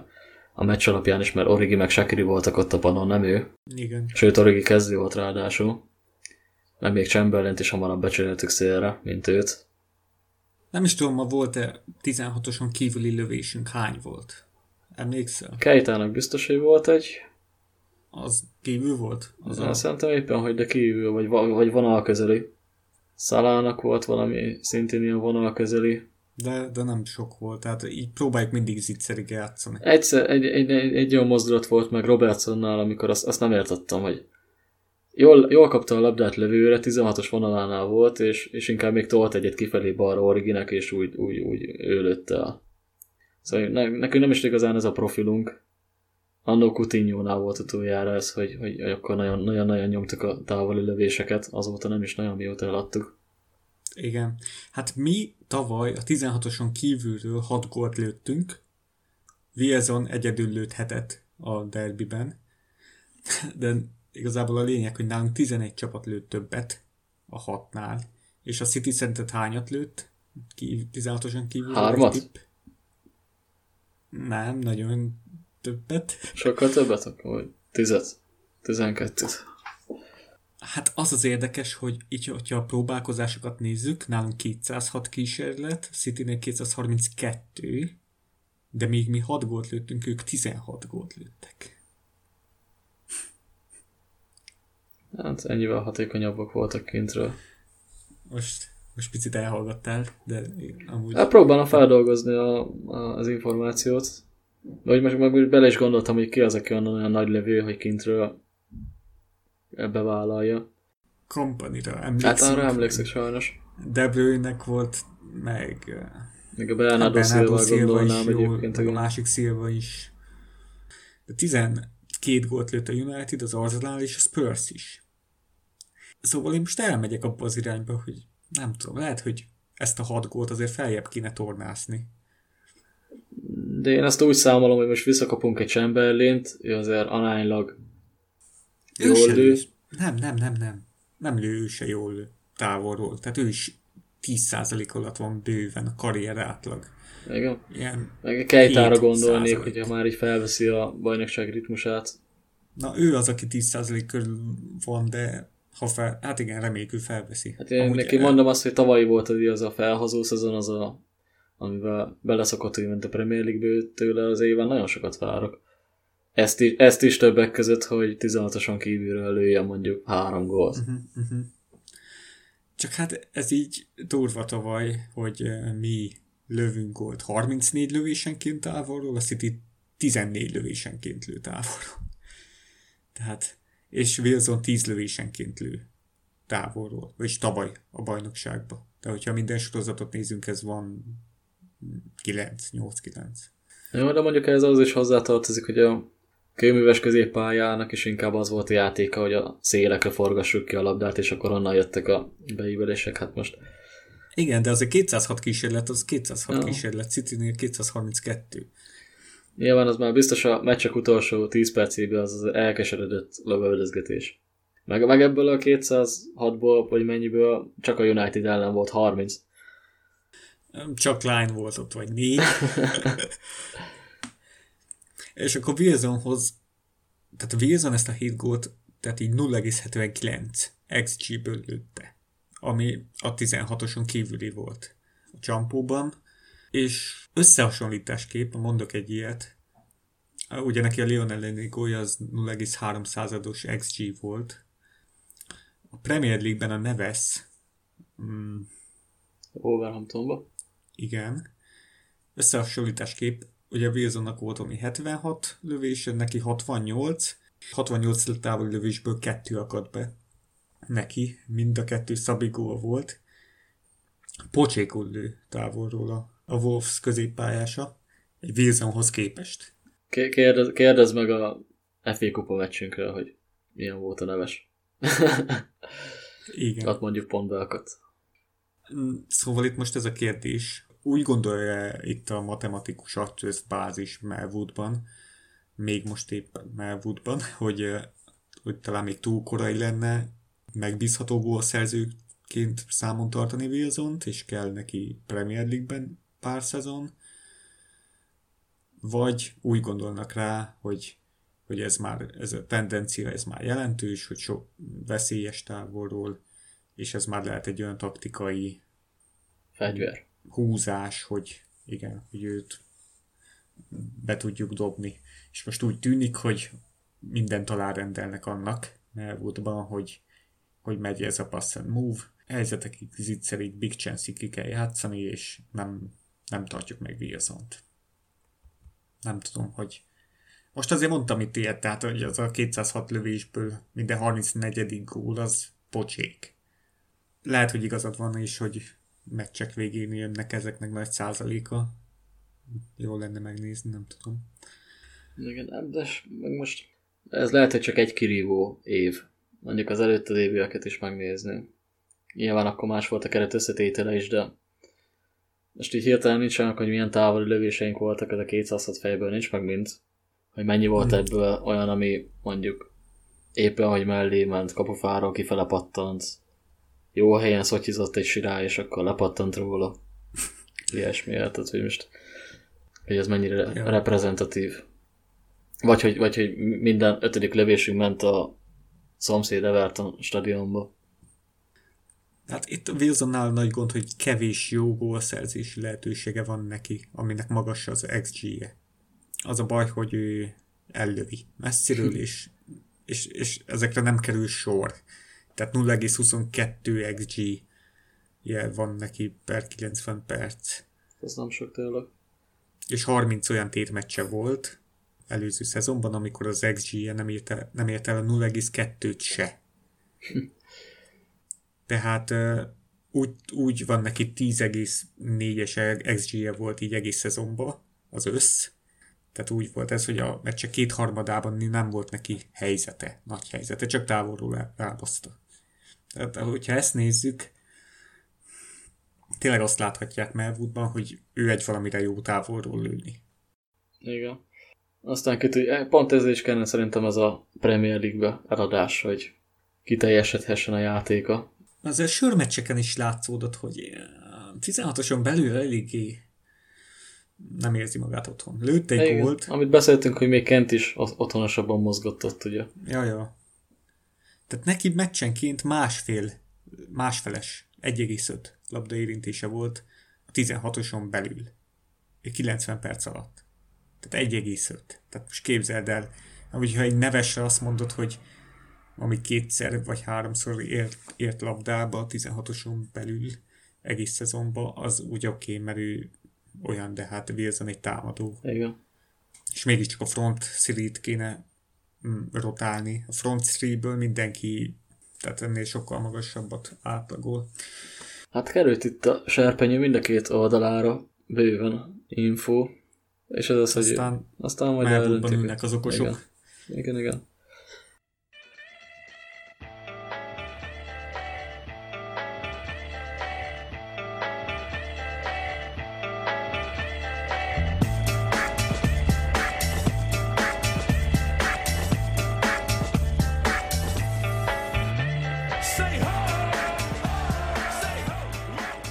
Speaker 2: a meccs alapján is, mert Origi meg Shakiri voltak ott a padon, nem ő.
Speaker 1: Igen.
Speaker 2: Sőt, Origi kezdő volt ráadásul. Meg még chamberlain is hamarabb becseréltük szélre, mint őt.
Speaker 1: Nem is tudom, ma volt-e 16-oson kívüli lövésünk, hány volt? Emlékszel?
Speaker 2: Kejtának biztos, hogy volt egy.
Speaker 1: Az kívül volt?
Speaker 2: Az a... Szerintem éppen, hogy de kívül, vagy, vagy vonal közeli. Szalának volt valami szintén ilyen vonal közeli.
Speaker 1: De, de nem sok volt, tehát így próbáljuk mindig zicserig játszani.
Speaker 2: Egyszer egy, egy, egy, egy olyan mozdulat volt meg Robertsonnál, amikor azt, azt nem értettem, hogy jól, jól kapta a labdát levőre, 16-os vonalánál volt, és, és inkább még tolt egyet kifelé balra Originek, és úgy, úgy, úgy ő el. Szóval ne, nekünk nem is igazán ez a profilunk. Annó coutinho volt utoljára ez, hogy, hogy akkor nagyon-nagyon nyomtuk a távoli lövéseket, azóta nem is nagyon mióta eladtuk.
Speaker 1: Igen. Hát mi tavaly a 16-oson kívülről 6 gólt lőttünk, Wilson egyedül lőthetett a derbiben, de igazából a lényeg, hogy nálunk 11 csapat lőtt többet a hatnál, és a City szerinted hányat lőtt? 16-oson kívül?
Speaker 2: Hármat?
Speaker 1: Nem, nagyon többet.
Speaker 2: Sokkal többet akkor, vagy tizet? Tizenkettőt.
Speaker 1: Hát az az érdekes, hogy így, hogyha a próbálkozásokat nézzük, nálunk 206 kísérlet, Citynél 232, de még mi 6 gólt lőttünk, ők 16 gólt lőttek.
Speaker 2: Hát ennyivel hatékonyabbak voltak kintről.
Speaker 1: Most, most picit elhallgattál, de amúgy...
Speaker 2: Hát próbálom feldolgozni a, a, az információt. Vagy most meg bele is gondoltam, hogy ki az, aki olyan nagy levő, hogy kintről ebbe vállalja.
Speaker 1: Kompanira
Speaker 2: emlékszem. Hát arra emlékszek sajnos.
Speaker 1: De Bruyne-nek volt, meg...
Speaker 2: Meg a Bernardo, Bernardo Silva gondolnám
Speaker 1: egyébként. Meg a másik Silva is. De 12 gólt lőtt a United, az Arsenal és a Spurs is. Szóval én most elmegyek abba az irányba, hogy nem tudom, lehet, hogy ezt a hat gólt azért feljebb kéne tornászni.
Speaker 2: De én ezt úgy számolom, hogy most visszakapunk egy Chamberlain-t, ő azért aránylag
Speaker 1: jól lő. Nem, nem, nem, nem. Nem lő ő se jól lő távolról. Tehát ő is 10% alatt van bőven a karrier átlag.
Speaker 2: Igen. Ilyen Meg Kejtára gondolnék, hogyha már így felveszi a bajnokság ritmusát.
Speaker 1: Na ő az, aki 10% körül van, de ha fel, hát igen, reméljük ő felveszi.
Speaker 2: Hát én Amúgy neki el... mondom azt, hogy tavalyi volt az, az a felhozó szezon, az a, amivel beleszokott, hogy ment a Premier League tőle az éven, nagyon sokat várok. Ezt is, ezt is többek között, hogy 16-oson kívülről lője mondjuk három gólt. Uh-huh, uh-huh.
Speaker 1: Csak hát ez így durva tavaly, hogy mi lövünk gólt 34 lövésenként távolról, a City 14 lövésenként lő távolról. Tehát, és Wilson 10 lövésenként lő távolról, vagy tavaly a bajnokságba. De hogyha minden sorozatot nézünk, ez van 9, 8-9.
Speaker 2: Jó, de mondjuk ez az is hozzátartozik, hogy a kőműves középpályának is inkább az volt a játéka, hogy a szélekre forgassuk ki a labdát, és akkor onnan jöttek a beívelések. Hát most
Speaker 1: igen, de az a 206 kísérlet, az 206 ja. kísérlet, City-nél 232.
Speaker 2: Nyilván az már biztos a meccsek utolsó 10 percében az az elkeseredett lövöldözgetés. Meg, meg ebből a 206-ból, vagy mennyiből csak a United ellen volt 30.
Speaker 1: Csak Line volt ott, vagy négy. És akkor Wilsonhoz, tehát Wilson ezt a 7 gólt, tehát így 0,79 XG-ből lőtte, ami a 16-oson kívüli volt a csampóban, és összehasonlításképp, mondok egy ilyet, ugye neki a Leon elleni gólya az 0,3 százados XG volt, a Premier League-ben a Neves
Speaker 2: mm, Wolverhamptonba.
Speaker 1: Igen. Összehasonlításképp ugye Wilsonnak volt ami 76 lövése, neki 68, 68 távoli lövésből kettő akadt be neki, mind a kettő Szabigó volt. Pocsékul lő távolról a, a Wolves középpályása, egy Wilsonhoz képest.
Speaker 2: Kérdez, kérdez meg a FA Kupa meccsünkről, hogy milyen volt a neves. Igen. Ott mondjuk pont beakadt.
Speaker 1: Mm, szóval itt most ez a kérdés, úgy gondolja itt a matematikus ez bázis Melwoodban, még most épp Melwoodban, hogy, hogy talán még túl korai lenne megbízható szerzőként számon tartani wilson és kell neki Premier League-ben pár szezon, vagy úgy gondolnak rá, hogy, hogy ez már, ez a tendencia, ez már jelentős, hogy sok veszélyes távolról, és ez már lehet egy olyan taktikai
Speaker 2: fegyver
Speaker 1: húzás, hogy igen, hogy őt be tudjuk dobni. És most úgy tűnik, hogy mindent alárendelnek annak Melwoodban, hogy, hogy megy ez a pass and move. Helyzetekig, zicserig, big chance ki kell játszani, és nem, nem tartjuk meg wilson Nem tudom, hogy most azért mondtam itt ilyet, tehát hogy az a 206 lövésből minden 34. gól az pocsék. Lehet, hogy igazad van is, hogy meccsek végén jönnek ezeknek nagy százaléka. Jó lenne megnézni, nem tudom.
Speaker 2: Igen, de meg most ez lehet, hogy csak egy kirívó év. Mondjuk az előtte lévőeket is megnézni. Nyilván akkor más volt a keret összetétele is, de most így hirtelen nincs olyan, hogy milyen távoli lövéseink voltak, ez a 206 fejből nincs meg mind. Hogy mennyi volt hmm. ebből olyan, ami mondjuk éppen, hogy mellé ment, kapufáról kifele pattant, jó helyen szotyizott egy sirály, és akkor lepattant róla. Ilyesmi, tehát hogy most hogy ez mennyire ja. reprezentatív. Vagy hogy, vagy hogy minden ötödik lövésünk ment a szomszéd Everton stadionba.
Speaker 1: Hát itt Wilsonnál nagy gond, hogy kevés jó gólszerzési lehetősége van neki, aminek magas az XG-je. Az a baj, hogy ő ellövi messziről, és, és, és ezekre nem kerül sor. Tehát 0,22 XG -je van neki per 90 perc.
Speaker 2: Ez nem sok tényleg.
Speaker 1: És 30 olyan tétmeccse volt előző szezonban, amikor az XG-je nem ért el, nem ért el a 0,2-t se. Tehát úgy, úgy van neki 10,4-es XG-je volt így egész szezonban az össz. Tehát úgy volt ez, hogy a meccse kétharmadában nem volt neki helyzete, nagy helyzete, csak távolról elbaszta. Tehát, hogyha ezt nézzük, tényleg azt láthatják Melwoodban, hogy ő egy valamire jó távolról lőni.
Speaker 2: Igen. Aztán hogy pont ez is kellene szerintem az a Premier League-be eladás, hogy kiteljesedhessen a játéka.
Speaker 1: Azért sörmeccseken is látszódott, hogy 16-oson belül eléggé nem érzi magát otthon. Lőtt egy gólt.
Speaker 2: Amit beszéltünk, hogy még Kent is otthonosabban mozgott ott, ugye.
Speaker 1: Ja, ja. Tehát neki meccsenként másfél, másfeles, 1,5 labda érintése volt a 16-oson belül. 90 perc alatt. Tehát 1,5. Tehát most képzeld el, hogyha egy nevesre azt mondod, hogy ami kétszer vagy háromszor ért, ért labdába a 16-oson belül egész szezonban, az úgy oké, okay, mert ő olyan, de hát Wilson egy támadó.
Speaker 2: Igen.
Speaker 1: És mégiscsak a front three kéne rotálni. A front three mindenki tehát ennél sokkal magasabbat átlagol.
Speaker 2: Hát került itt a serpenyő mind a két oldalára, bőven info, és ez az, aztán, hogy aztán majd
Speaker 1: eldöntik. az okosok.
Speaker 2: Igen, igen. igen.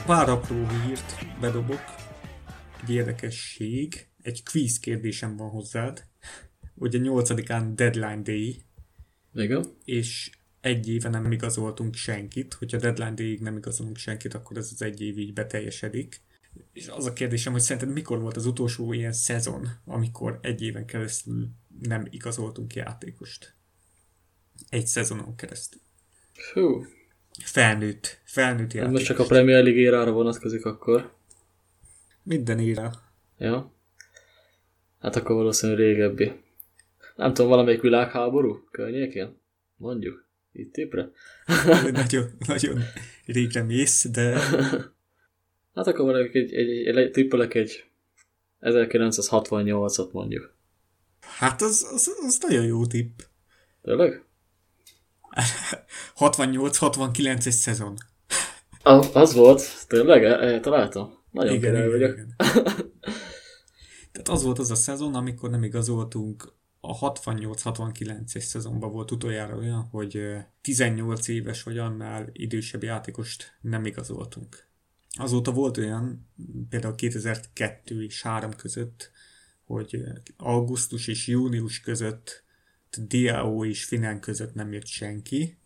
Speaker 1: Pár apró hírt bedobok. Egy érdekesség. Egy quiz kérdésem van hozzád. Ugye 8-án deadline day.
Speaker 2: Igen.
Speaker 1: És egy éve nem igazoltunk senkit. Hogyha deadline day nem igazolunk senkit, akkor ez az egy év így beteljesedik. És az a kérdésem, hogy szerinted mikor volt az utolsó ilyen szezon, amikor egy éven keresztül nem igazoltunk játékost? Egy szezonon keresztül.
Speaker 2: Hú,
Speaker 1: Felnőtt. Felnőtt játék.
Speaker 2: most csak a Premier League érára vonatkozik akkor.
Speaker 1: Minden éra.
Speaker 2: Ja. Hát akkor valószínűleg régebbi. Nem tudom, valamelyik világháború környékén? Mondjuk. Itt tippre?
Speaker 1: nagyon, nagyon régre mész, de...
Speaker 2: hát akkor valamelyik egy, egy, egy, egy tippelek egy 1968-at mondjuk.
Speaker 1: Hát az, az, az nagyon jó tipp.
Speaker 2: Tényleg?
Speaker 1: 68-69 egy szezon.
Speaker 2: A, az volt, tényleg, találtam. Nagyon igen, igen, vagyok. Igen.
Speaker 1: Tehát az volt az a szezon, amikor nem igazoltunk, a 68-69-es szezonban volt utoljára olyan, hogy 18 éves vagy annál idősebb játékost nem igazoltunk. Azóta volt olyan, például 2002 és 3 között, hogy augusztus és június között Diao és Finen között nem jött senki,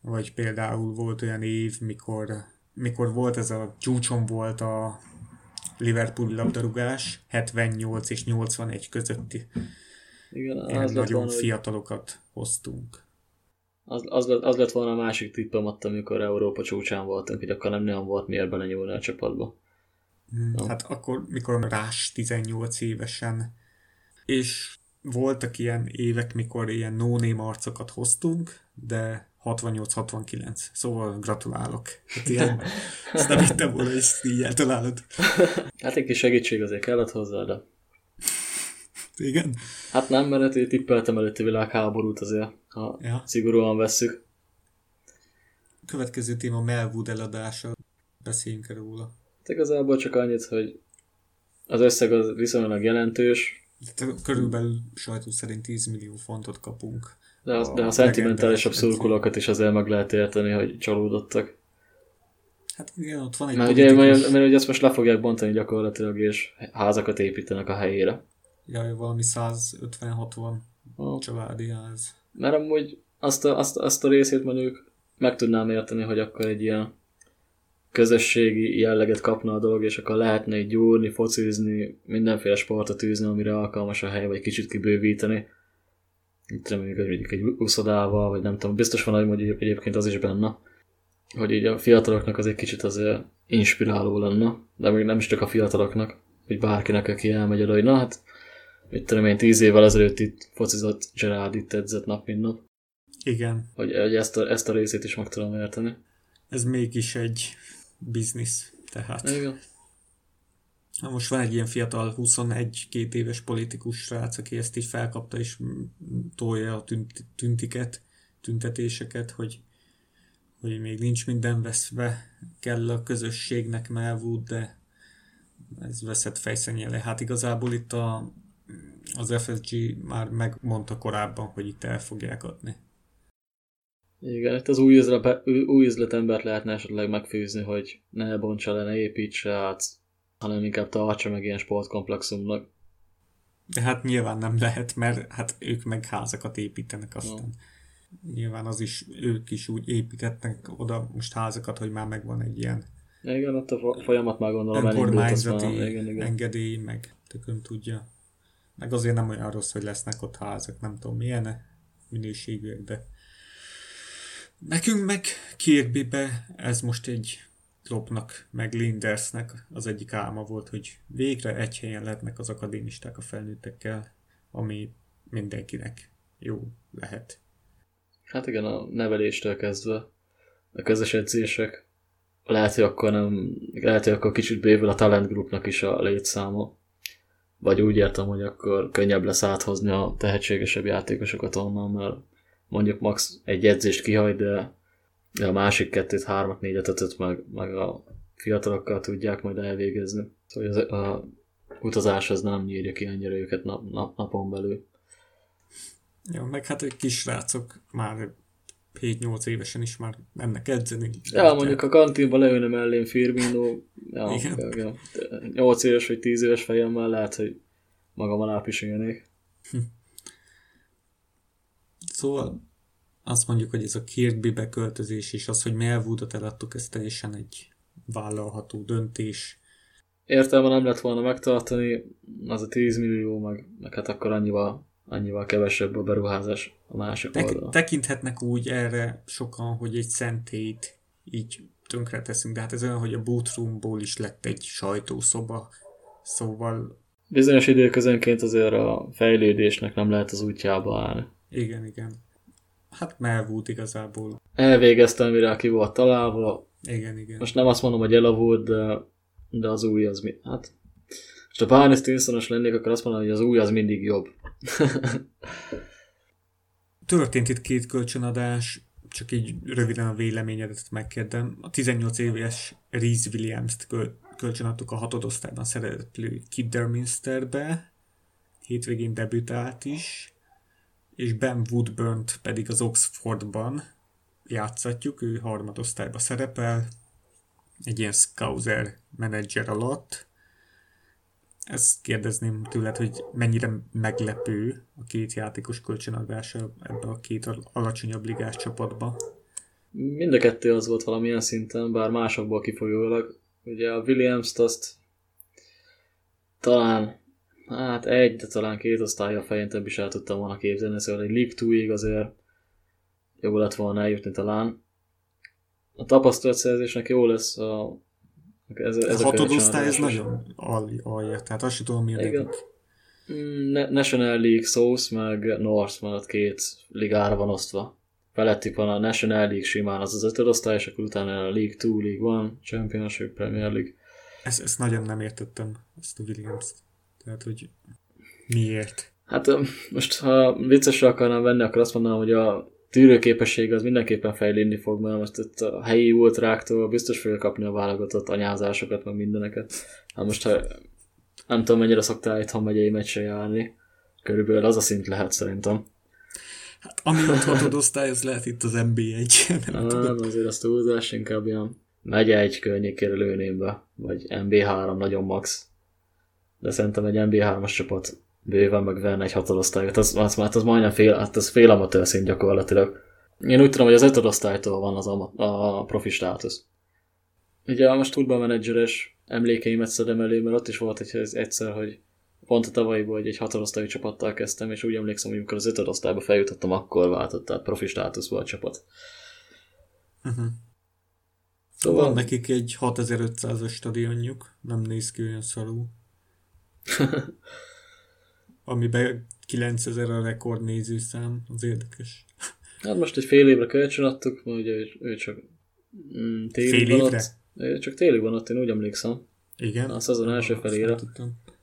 Speaker 1: vagy például volt olyan év, mikor, mikor volt ez a csúcson volt a Liverpool labdarúgás, 78 és 81 közötti
Speaker 2: Igen, az
Speaker 1: nagyon volna, fiatalokat hoztunk.
Speaker 2: Az, az, lett, az lett volna a másik tippem ott, amikor Európa csúcsán voltunk, hogy akkor nem nagyon volt miért belenyúlni a csapatba.
Speaker 1: Hmm, no. Hát akkor, mikor rás 18 évesen, és voltak ilyen évek, mikor ilyen no arcokat hoztunk, de 68-69. Szóval gratulálok. Hát ilyen, ezt nem hittem volna, hogy így eltalálod.
Speaker 2: Hát egy kis segítség azért kellett hozzá, de...
Speaker 1: Igen?
Speaker 2: Hát nem, mert én tippeltem előtti világháborút azért, ha ja. szigorúan vesszük.
Speaker 1: Következő téma Melwood eladása. Beszéljünk róla.
Speaker 2: Hát igazából csak annyit, hogy az összeg az viszonylag jelentős,
Speaker 1: Körülbelül sajtó szerint 10 millió fontot kapunk.
Speaker 2: De, a, de a szentimentálisabb szurkolókat is azért meg lehet érteni, hogy csalódottak.
Speaker 1: Hát igen, ott van egy
Speaker 2: mert ugye, mert, mert ugye ezt most le fogják bontani gyakorlatilag, és házakat építenek a helyére.
Speaker 1: Jaj, valami 150-60 oh. családi ház.
Speaker 2: Mert amúgy azt a, azt, azt a részét mondjuk meg tudnám érteni, hogy akkor egy ilyen közösségi jelleget kapna a dolog, és akkor lehetne egy gyúrni, focizni, mindenféle sportot űzni, amire alkalmas a hely, vagy kicsit kibővíteni. Itt reméljük, hogy egy úszodával, vagy nem tudom, biztos van, hogy egyébként az is benne, hogy így a fiataloknak az egy kicsit azért inspiráló lenne, de még nem is csak a fiataloknak, hogy bárkinek, aki elmegy oda, hogy na hát, mit tudom én, tíz évvel ezelőtt itt focizott Gerard, itt edzett nap, mint nap.
Speaker 1: Igen.
Speaker 2: Hogy, hogy ezt, a, ezt a részét is meg tudom érteni.
Speaker 1: Ez mégis egy biznisz, tehát.
Speaker 2: Igen.
Speaker 1: Na most van egy ilyen fiatal 21-2 éves politikus srác, aki ezt így felkapta és tolja a tünt, tüntiket, tüntetéseket, hogy, hogy még nincs minden veszve, kell a közösségnek Melwood, de ez veszett fejszennyele. Hát igazából itt a, az FSG már megmondta korábban, hogy itt el fogják adni.
Speaker 2: Igen, itt az új, üzlet, új üzletembert lehetne esetleg megfűzni, hogy ne bontsa le, ne építse át, hanem inkább tartsa meg ilyen sportkomplexumnak.
Speaker 1: De hát nyilván nem lehet, mert hát ők meg házakat építenek aztán. No. Nyilván az is, ők is úgy építettek oda most házakat, hogy már megvan egy ilyen
Speaker 2: igen, ott a folyamat már gondolom
Speaker 1: önkormányzati már. Igen, igen. engedély, meg tökön tudja. Meg azért nem olyan rossz, hogy lesznek ott házak, nem tudom milyen minőségűek, de Nekünk meg Kirbybe ez most egy Kloppnak, meg Lindersnek az egyik álma volt, hogy végre egy helyen lehetnek az akadémisták a felnőttekkel, ami mindenkinek jó lehet.
Speaker 2: Hát igen, a neveléstől kezdve a közös edzések, lehet, hogy akkor nem, lehet, hogy akkor kicsit bővül a talent groupnak is a létszáma. Vagy úgy értem, hogy akkor könnyebb lesz áthozni a tehetségesebb játékosokat onnan, mert mondjuk max egy edzést kihagy, de, a másik kettőt, hármat, négyet, ötöt meg, meg a fiatalokkal tudják majd elvégezni. Szóval az, a utazás az nem nyírja ki annyira őket nap, nap, napon belül.
Speaker 1: Jó, meg hát egy kis rácok már 7-8 évesen is már mennek edzeni.
Speaker 2: Ja, mondjuk a kantinba leülne mellém Firmino, ja, Igen. Ja, 8 éves vagy 10 éves fejemmel lehet, hogy magam alá pisilnék. Hm.
Speaker 1: Szóval azt mondjuk, hogy ez a Kirkby beköltözés és az, hogy Melwoodot eladtuk, ez teljesen egy vállalható döntés.
Speaker 2: Értelme nem lett volna megtartani, az a 10 millió, meg, meg hát akkor annyival, annyival kevesebb a beruházás a másik Tek- oldal.
Speaker 1: Tekinthetnek úgy erre sokan, hogy egy szentét így tönkre teszünk, de hát ez olyan, hogy a bootroomból is lett egy sajtószoba, szóval...
Speaker 2: Bizonyos időközönként azért a fejlődésnek nem lehet az útjába állni.
Speaker 1: Igen, igen. Hát Melwood igazából.
Speaker 2: Elvégeztem, mire ki volt találva.
Speaker 1: Igen, igen.
Speaker 2: Most nem azt mondom, hogy elavult, de, de az új az mi? Hát, most a Barney Stinsonos lennék, akkor azt mondom, hogy az új az mindig jobb.
Speaker 1: Történt itt két kölcsönadás, csak így röviden a véleményedet megkérdem. A 18 éves Reese Williams-t kölcsönadtuk a hatodosztályban szereplő Kidderminsterbe. Hétvégén debütált is és Ben woodburn pedig az Oxfordban játszatjuk, ő harmadosztályba szerepel, egy ilyen scouser menedzser alatt. Ezt kérdezném tőled, hogy mennyire meglepő a két játékos kölcsönadása ebbe a két alacsonyabb ligás csapatba.
Speaker 2: Mind a kettő az volt valamilyen szinten, bár másokból kifolyólag. Ugye a Williams-t azt talán hát egy, de talán két osztálya fején több is el tudtam volna képzelni, szóval egy League 2 azért jó lett volna eljutni talán. A tapasztalatszerzésnek jó lesz a
Speaker 1: ez, ez a, a hatodosztály ez nagyon alja, tehát azt sem tudom mi a Igen.
Speaker 2: Mm, National League South meg North ott két ligára van osztva. Felettük van a National League simán, az az ötödosztály, és akkor utána a League 2, League 1, Championship, Premier League.
Speaker 1: Ezt, ezt nagyon nem értettem, ezt a Williams-t. Tehát, hogy miért?
Speaker 2: Hát most, ha viccesre akarnám venni, akkor azt mondanám, hogy a tűrőképesség az mindenképpen fejlődni fog, mert most itt a helyi ultráktól biztos fogja kapni a válogatott anyázásokat, meg mindeneket. Hát most, ha nem tudom, mennyire szoktál itthon megyei meccse járni, körülbelül az a szint lehet szerintem.
Speaker 1: Hát ami ott hatod osztály, az lehet itt az NBA egy.
Speaker 2: Nem, nem azért az túlzás, inkább ilyen megy egy környékére lőném be, vagy MB3 nagyon max. De szerintem egy MB3-as csapat bőven megverne egy hatodosztályot, az, az, az, az majdnem fél, hát az fél amatőr szint gyakorlatilag. Én úgy tudom, hogy az ötödosztálytól van az a, a profi státusz. Ugye most Football Manageres emlékeimet szedem elő, mert ott is volt egy, egyszer, hogy pont a tavalyiból, hogy egy hatodosztályú csapattal kezdtem, és úgy emlékszem, hogy amikor az ötödosztályba feljutottam, akkor váltott, tehát profi státuszból a csapat.
Speaker 1: Uh-huh. Szóval van nekik egy 6500-as stadionjuk, nem néz ki olyan szarú. Amiben 9000 a rekord nézőszám, az érdekes.
Speaker 2: Hát most egy fél évre kölcsön adtuk, ugye ő, ő csak mm, télig fél van évre? ott. Ő csak télig van ott, én úgy emlékszem.
Speaker 1: Igen?
Speaker 2: A szezon első felére.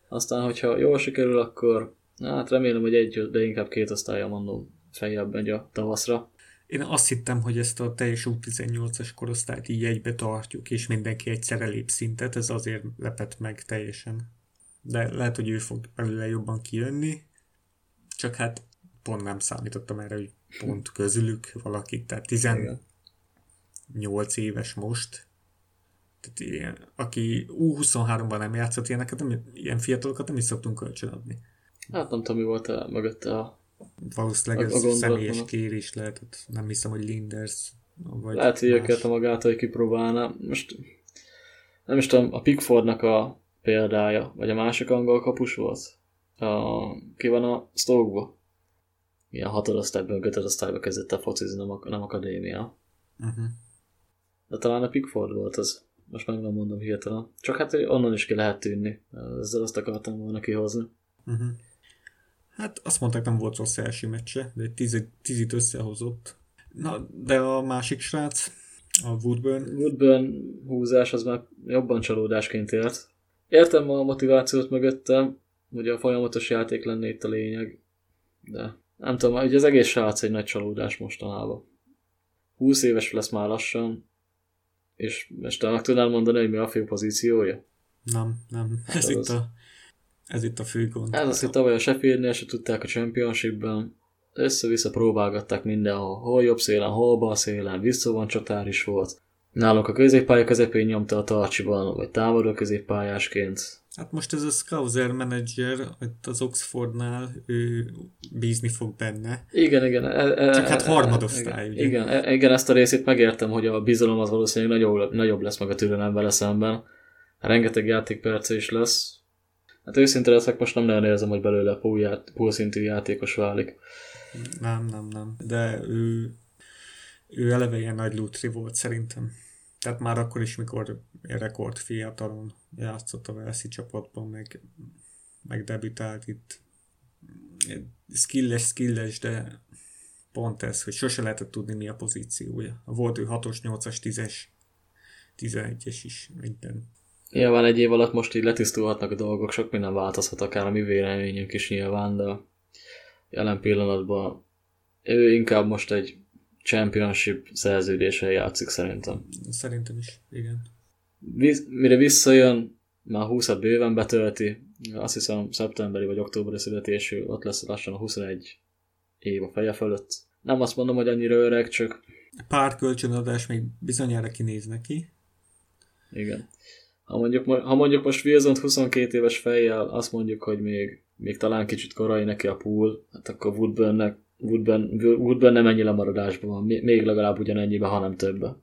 Speaker 2: Aztán, hogyha jól sikerül, akkor hát remélem, hogy egy, de inkább két osztálya mondom feljebb megy a tavaszra.
Speaker 1: Én azt hittem, hogy ezt a teljes U18-as korosztályt így egybe tartjuk, és mindenki egyszerre lép szintet, ez azért lepett meg teljesen. De lehet, hogy ő fog belőle jobban kijönni, csak hát pont nem számítottam erre, hogy pont közülük valaki, tehát 18 éves most, tehát ilyen, aki U23-ban nem játszott ilyeneket, nem, ilyen fiatalokat nem is szoktunk kölcsönadni.
Speaker 2: Hát nem tudom, mi volt a, mögötte a
Speaker 1: Valószínűleg ez a, a személyes kérés lehetett. Nem hiszem, hogy Linders
Speaker 2: vagy Lehet, hogy őket a magától kipróbálna. Most nem is tudom, a Pickfordnak a példája, vagy a másik angol kapus volt? A, ki van a Stoke-ba? Ilyen hatodosztályban, ötödosztályban kezdett a focizni, nem, nem akadémia. Uh-huh. De talán a Pickford volt az. Most meg nem mondom hirtelen. Csak hát onnan is ki lehet tűnni. Ezzel azt akartam volna kihozni. Uh-huh.
Speaker 1: Hát azt mondták, nem volt rossz első meccse, de egy tízit, tízit összehozott. Na, de a másik srác, a Woodburn.
Speaker 2: Woodburn húzás az már jobban csalódásként ért. Értem a motivációt mögöttem, hogy a folyamatos játék lenne itt a lényeg, de nem tudom, hogy az egész srác egy nagy csalódás mostanában. 20 éves lesz már lassan, és most tudnál mondani, hogy mi a fő pozíciója?
Speaker 1: Nem, nem. Hát Ez itt a ez itt a fő gond.
Speaker 2: Ez az, hogy tavaly a Sheffieldnél se tudták a Championshipben, össze-vissza próbálgatták mindenhol, hol jobb szélen, hol bal szélen, visszavon csatár is volt. Nálunk a középpálya közepén nyomta a tartsiban, vagy támadó középpályásként.
Speaker 1: Hát most ez a Scouser itt az Oxfordnál, ő bízni fog benne.
Speaker 2: Igen, igen. E,
Speaker 1: e, Csak hát harmadosztály,
Speaker 2: igen, ugye? Igen, e, igen, ezt a részét megértem, hogy a bizalom az valószínűleg nagyobb, nagyobb lesz meg a türelem vele szemben. Rengeteg játékperce is lesz, Hát őszinte leszek, most nem nagyon érzem, hogy belőle pool szintű játékos válik.
Speaker 1: Nem, nem, nem. De ő, ő eleve ilyen nagy lutri volt szerintem. Tehát már akkor is, mikor rekord fiatalon játszott a Velszi csapatban, meg, meg debütált itt. Skilles, skilles, de pont ez, hogy sose lehetett tudni, mi a pozíciója. Volt ő 6-os, 8-as, 10-es, 11-es is minden.
Speaker 2: Nyilván egy év alatt most így letisztulhatnak a dolgok, sok minden változhat, akár a mi véleményünk is nyilván, de jelen pillanatban ő inkább most egy championship szerződéssel játszik szerintem.
Speaker 1: Szerintem is, igen.
Speaker 2: Visz, mire visszajön, már 20 bőven betölti, azt hiszem szeptemberi vagy októberi születésű, ott lesz lassan a 21 év a feje fölött. Nem azt mondom, hogy annyira öreg, csak...
Speaker 1: Pár kölcsönadás még bizonyára kinéz neki.
Speaker 2: Igen. Ha mondjuk, ha mondjuk most Wilson 22 éves fejjel azt mondjuk, hogy még, még talán kicsit korai neki a pool, hát akkor Woodburnnek, Woodburn, Woodburn nem ennyi lemaradásban van, még legalább ugyanennyiben, hanem többbe.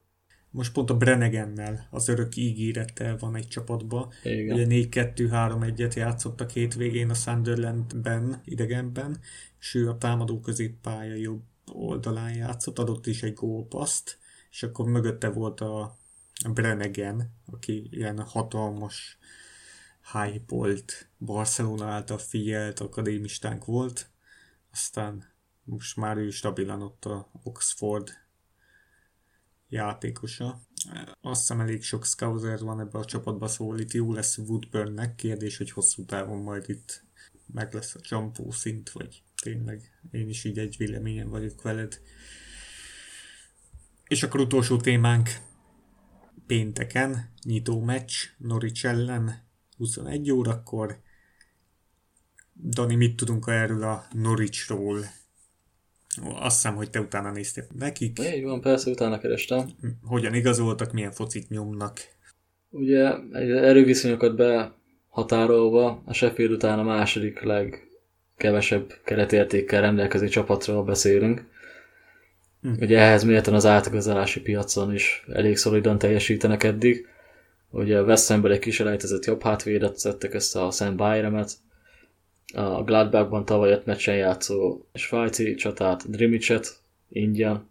Speaker 1: Most pont a Brenegennel, az örök ígérettel van egy csapatba. Igen. Ugye 4-2-3-1-et játszottak végén a Sunderlandben, idegenben, és ő a támadó középpálya jobb oldalán játszott, adott is egy gólpaszt, és akkor mögötte volt a Brenegen, aki ilyen hatalmas hype-olt, Barcelona által figyelt akadémistánk volt, aztán most már ő stabilan ott a Oxford játékosa. Azt hiszem elég sok scouser van ebbe a csapatba, szóval itt jó lesz Woodburnnek. Kérdés, hogy hosszú távon majd itt meg lesz a csampó szint, vagy tényleg én is így egy véleményen vagyok veled. És akkor utolsó témánk, pénteken nyitó meccs Norwich ellen 21 órakor. Dani, mit tudunk erről a Norwichról? Azt hiszem, hogy te utána néztél nekik.
Speaker 2: Így van, persze, utána kerestem.
Speaker 1: Hogyan igazoltak, milyen focit nyomnak.
Speaker 2: Ugye erőviszonyokat behatárolva a Sheffield után a második legkevesebb keretértékkel rendelkező csapatról beszélünk. Hm. Ugye ehhez méltán az átigazolási piacon is elég szolidan teljesítenek eddig. Ugye a West Hamből egy kis elejtezett jobb hátvédet szedtek össze a Sam Byremet, a Gladbachban tavaly öt meccsen játszó svájci csatát, Drimicset, ingyen,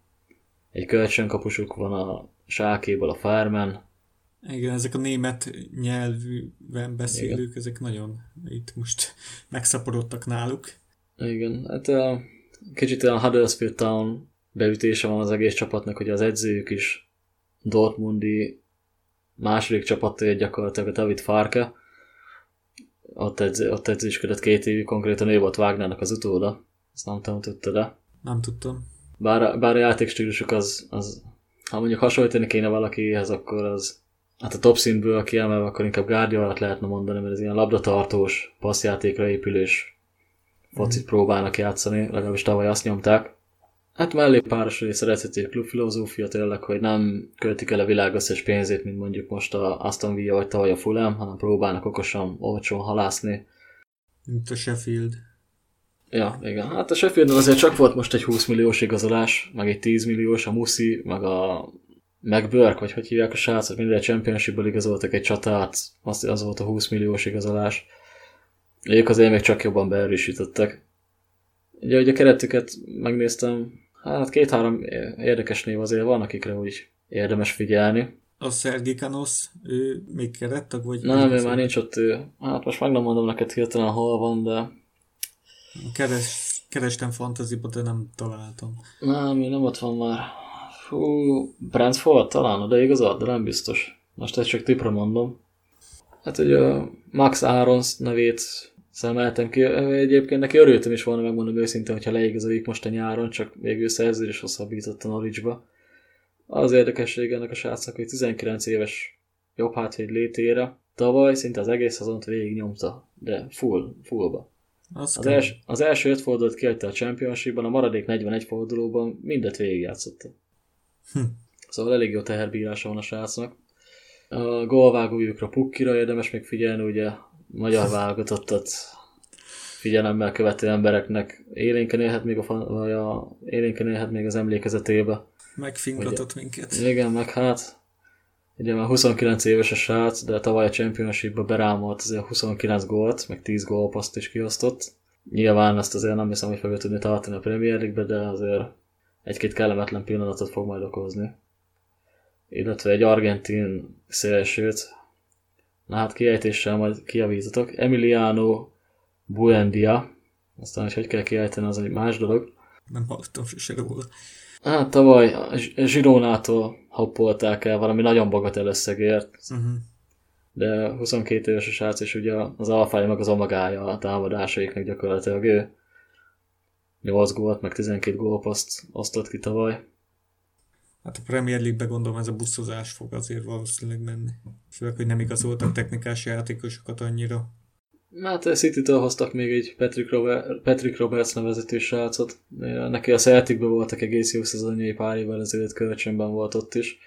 Speaker 2: egy kölcsönkapusuk van a Sákéból a Farman.
Speaker 1: Igen, ezek a német nyelvűen beszélők, Igen. ezek nagyon itt most megszaporodtak náluk.
Speaker 2: Igen, hát a, kicsit olyan Huddersfield Town beütése van az egész csapatnak, hogy az edzőjük is Dortmundi második csapat gyakorlatilag a David Farke, ott, edz, ott edzéskedett két évig, konkrétan ő volt Wagnernek az utóda. Ezt nem tudom, tudta, de...
Speaker 1: Nem tudtam.
Speaker 2: Bár, bár a játékstílusuk az, az, ha mondjuk hasonlítani kéne valakihez, akkor az, hát a top szintből kiemelve, akkor inkább Guardiola lehetne mondani, mert ez ilyen labdatartós, passzjátékra épülés focit mm. próbálnak játszani, legalábbis tavaly azt nyomták. Hát mellé páros a szerethető klubfilozófia tényleg, hogy nem költik el a világ összes pénzét, mint mondjuk most a Aston Villa vagy tavaly a Fulham, hanem próbálnak okosan, olcsón halászni.
Speaker 1: Mint a Sheffield.
Speaker 2: Ja, igen. Hát a sheffield azért csak volt most egy 20 milliós igazolás, meg egy 10 milliós, a Musi, meg a McBurk, vagy hogy hívják a srácot, minden championship igazoltak egy csatát, az, az volt a 20 milliós igazolás. Ők azért még csak jobban beerősítettek. Ugye, hogy a keretüket megnéztem, hát két-három érdekes név azért van, akikre úgy érdemes figyelni.
Speaker 1: A Sergi Kanos, ő még kerettag, vagy?
Speaker 2: Nem, ő már nincs ott, ő, hát most meg nem mondom neked hirtelen hol van, de...
Speaker 1: Keres, kerestem fantasyba, de nem találtam.
Speaker 2: Nem, ő nem ott van már. Fú, Brentford talán, de igazad, de nem biztos. Most ezt csak tipra mondom. Hát ugye Max Arons nevét szemeltem ki. Egyébként neki örültem is volna, megmondom őszintén, hogyha leigazodik most a nyáron, csak végül szerződés hosszabbított a Norwichba. Az érdekesség ennek a srácnak, hogy 19 éves jobb hátvéd létére tavaly szinte az egész szezont végig nyomta, de full, fullba. Az, az, els, az első öt fordulót kiadta a Championshipban, a maradék 41 fordulóban mindet végigjátszotta. Hm. Szóval elég jó teherbírása van a srácnak. A gólvágójukra pukkira érdemes még figyelni, ugye magyar válogatottat figyelemmel követő embereknek élénken élhet még, a, vagy a, élénken élhet még az emlékezetébe.
Speaker 1: Megfingatott minket.
Speaker 2: Igen, meg hát ugye már 29 éves a srác, de tavaly a Championship-ba berámolt azért 29 gólt, meg 10 gólpaszt is kiosztott. Nyilván ezt azért nem hiszem, hogy fogja tudni tartani a Premier League-be, de azért egy-két kellemetlen pillanatot fog majd okozni. Illetve egy argentin szélsőt, Na hát kiejtéssel majd kiavítatok. Emiliano Buendia. Aztán, hogy hogy kell kiejteni, az egy más dolog.
Speaker 1: Nem hallottam se róla.
Speaker 2: Hát tavaly Zsirónától hoppolták el valami nagyon bagatell összegért. Uh-huh. De 22 éves a srác, és ugye az alfája meg az omagája a támadásaiknak gyakorlatilag ő 8 gólt, meg 12 gólpaszt osztott ki tavaly.
Speaker 1: Hát a Premier League-be gondolom ez a buszozás fog azért valószínűleg menni. Főleg, hogy nem igazoltak technikás játékosokat annyira.
Speaker 2: Hát a City-től hoztak még egy Patrick, Robert, Patrick Roberts nevezetű srácot. Neki a Celticben voltak egész jó szezonjai pár évvel ezelőtt kölcsönben volt ott is.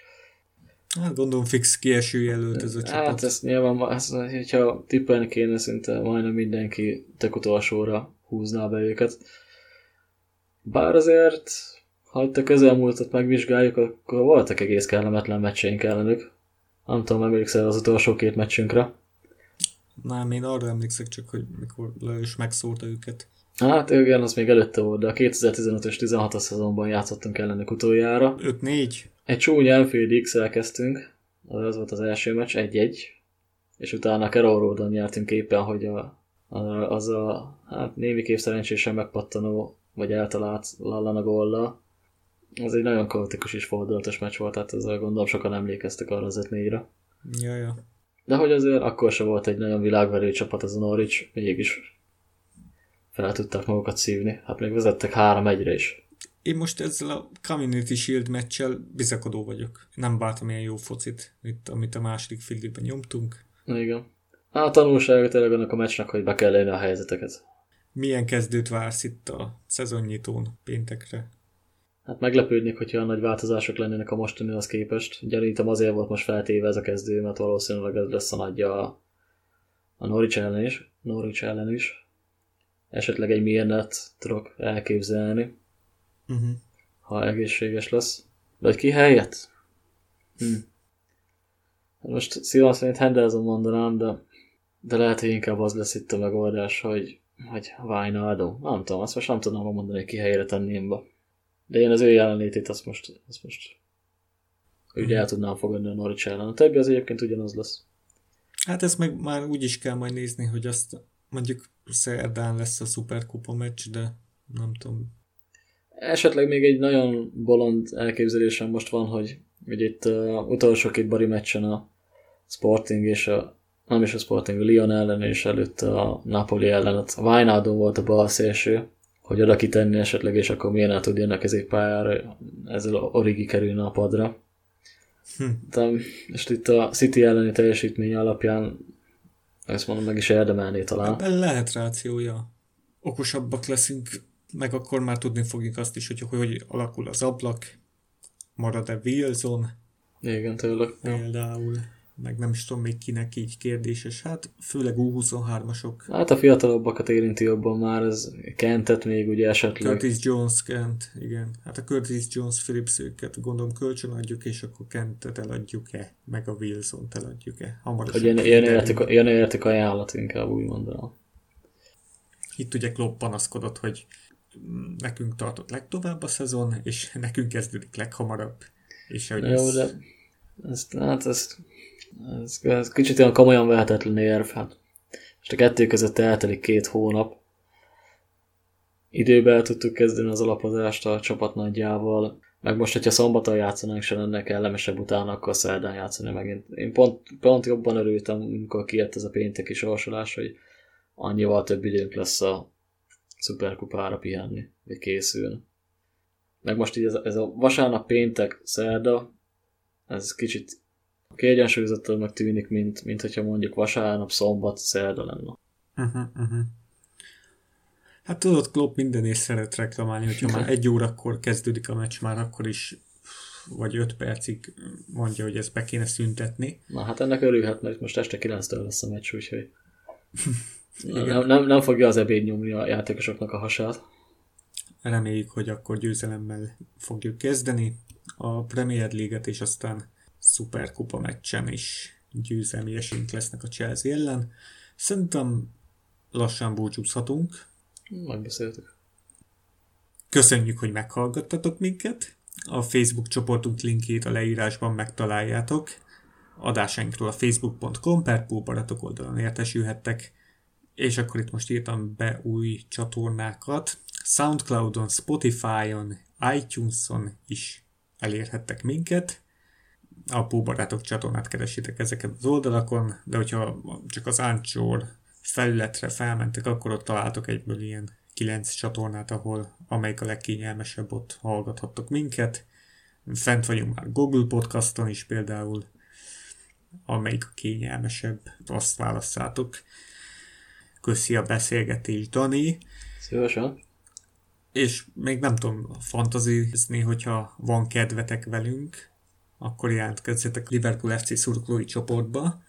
Speaker 1: Hát gondolom fix kieső jelölt ez a
Speaker 2: hát csapat. Hát ezt nyilván, ezt, hogyha tippelni kéne, szinte majdnem mindenki tök utolsóra húzná be őket. Bár azért ha itt a közelmúltat megvizsgáljuk, akkor voltak egész kellemetlen meccseink ellenük. Nem tudom, emlékszel az utolsó két meccsünkre.
Speaker 1: Nem, én arra emlékszek csak, hogy mikor is megszórta őket.
Speaker 2: Hát igen, az még előtte volt, de a 2015-ös 16-as szezonban játszottunk ellenük utoljára.
Speaker 1: 5-4?
Speaker 2: Egy csúnya Enfield x elkezdtünk, az volt az első meccs, 1-1, és utána Carol Roadon nyertünk éppen, hogy a, a, az a hát némiképp szerencsésen megpattanó, vagy eltalált Lallana góllal, az egy nagyon kaotikus és fordulatos meccs volt, tehát ezzel gondolom sokan emlékeztek arra az 5
Speaker 1: Ja, ja.
Speaker 2: De hogy azért akkor sem volt egy nagyon világverő csapat az a Norwich, mégis fel tudtak magukat szívni. Hát még vezettek 3-1-re is.
Speaker 1: Én most ezzel a Community Shield meccsel bizakodó vagyok. Nem bártam ilyen jó focit, mint amit a második fildében nyomtunk.
Speaker 2: Igen. Hát a tanulsága tényleg annak a meccsnek, hogy be kell lenni a helyzeteket.
Speaker 1: Milyen kezdőt vársz itt a szezonnyitón péntekre?
Speaker 2: Hát meglepődnék, hogyha nagy változások lennének a mostanihoz képest. Gyanítom azért volt most feltéve ez a kezdő, mert valószínűleg ez lesz a nagyja a, a Norwich ellen is. Norwich ellen is. Esetleg egy Mirnet tudok elképzelni, uh-huh. ha egészséges lesz. De hogy ki helyett? Hm. Hát most szívem szerint Henderson mondanám, de, de lehet, hogy inkább az lesz itt a megoldás, hogy, hogy Wijnaldum. Nem tudom, azt most nem tudom mondani, hogy ki helyére tenném be. De én az ő jelenlétét azt most, azt most ugye el tudnám fogadni a Norwich ellen. A többi az egyébként ugyanaz lesz.
Speaker 1: Hát ezt meg már úgy is kell majd nézni, hogy azt mondjuk szerdán lesz a szuperkupa meccs, de nem tudom.
Speaker 2: Esetleg még egy nagyon bolond elképzelésem most van, hogy, hogy itt uh, utolsó két bari meccsen a Sporting és a nem is a Sporting, a Lyon ellen és előtt a Napoli ellen, a Wijnaldum volt a bal szélső, hogy oda kitenni esetleg, és akkor milyen tud jönni a középpályára, ezzel a Origi kerülne a padra. Hm. De most itt a City elleni teljesítmény alapján ezt mondom, meg is érdemelné talán.
Speaker 1: Ebben lehet rációja. Okosabbak leszünk, meg akkor már tudni fogjuk azt is, hogy hogy alakul az ablak, marad-e Wilson.
Speaker 2: Igen, tőlük.
Speaker 1: Például. Ja meg nem is tudom még kinek így kérdéses, hát főleg U23-asok.
Speaker 2: Hát a fiatalabbakat érinti jobban már, ez Kentet még ugye esetleg.
Speaker 1: Curtis Jones, Kent, igen. Hát a Curtis Jones Phillips őket gondolom kölcsön adjuk, és akkor Kentet eladjuk-e, meg a Wilson-t eladjuk-e.
Speaker 2: Hamarosan. Hogy ilyen, ilyen, ilyen értik ajánlat inkább úgy mondanám.
Speaker 1: Itt ugye Klopp panaszkodott, hogy nekünk tartott legtovább a szezon, és nekünk kezdődik leghamarabb. És hogy
Speaker 2: Jó, ez... de ezt, hát ezt ez, ez kicsit olyan komolyan vehetetlen érv, hát és a kettő között eltelik két hónap. Időben el tudtuk kezdeni az alapozást a csapat nagyjával, meg most, hogyha szombaton játszanánk, se lenne kellemesebb utána, akkor szerdán játszani megint. Én pont, pont jobban örültem, amikor kijött ez a pénteki sorsolás, hogy annyival több időnk lesz a szuperkupára pihenni, vagy készülni. Meg most így ez ez a vasárnap, péntek, szerda, ez kicsit kiegyensúlyozottabbnak tűnik, mint, mint hogyha mondjuk vasárnap, szombat, szerda lenne. Uh-huh, uh-huh.
Speaker 1: Hát tudod, Klopp mindenért szeret reklamálni, hogyha már egy órakor kezdődik a meccs, már akkor is vagy öt percig mondja, hogy ezt be kéne szüntetni.
Speaker 2: Na hát ennek örülhet, mert most este 9-től lesz a meccs, úgyhogy nem, nem, nem fogja az ebéd nyomni a játékosoknak a hasát.
Speaker 1: Reméljük, hogy akkor győzelemmel fogjuk kezdeni a Premier League-et, és aztán szuperkupa meccsen is győzelmi esélyünk lesznek a Chelsea ellen. Szerintem lassan búcsúzhatunk.
Speaker 2: Megbeszéltük.
Speaker 1: Köszönjük, hogy meghallgattatok minket. A Facebook csoportunk linkjét a leírásban megtaláljátok. Adásainkról a facebook.com per Baratok oldalon értesülhettek. És akkor itt most írtam be új csatornákat. Soundcloudon, Spotify-on, iTunes-on is elérhettek minket a Barátok csatornát keresitek ezeket az oldalakon, de hogyha csak az Anchor felületre felmentek, akkor ott találtok egyből ilyen kilenc csatornát, ahol amelyik a legkényelmesebb, ott hallgathattok minket. Fent vagyunk már Google Podcaston is például, amelyik a kényelmesebb, azt válasszátok. Köszi a beszélgetés, Dani.
Speaker 2: Szívesen.
Speaker 1: És még nem tudom fantazizni, hogyha van kedvetek velünk, akkor jelentkezzetek Liverpool FC szurkolói csoportba.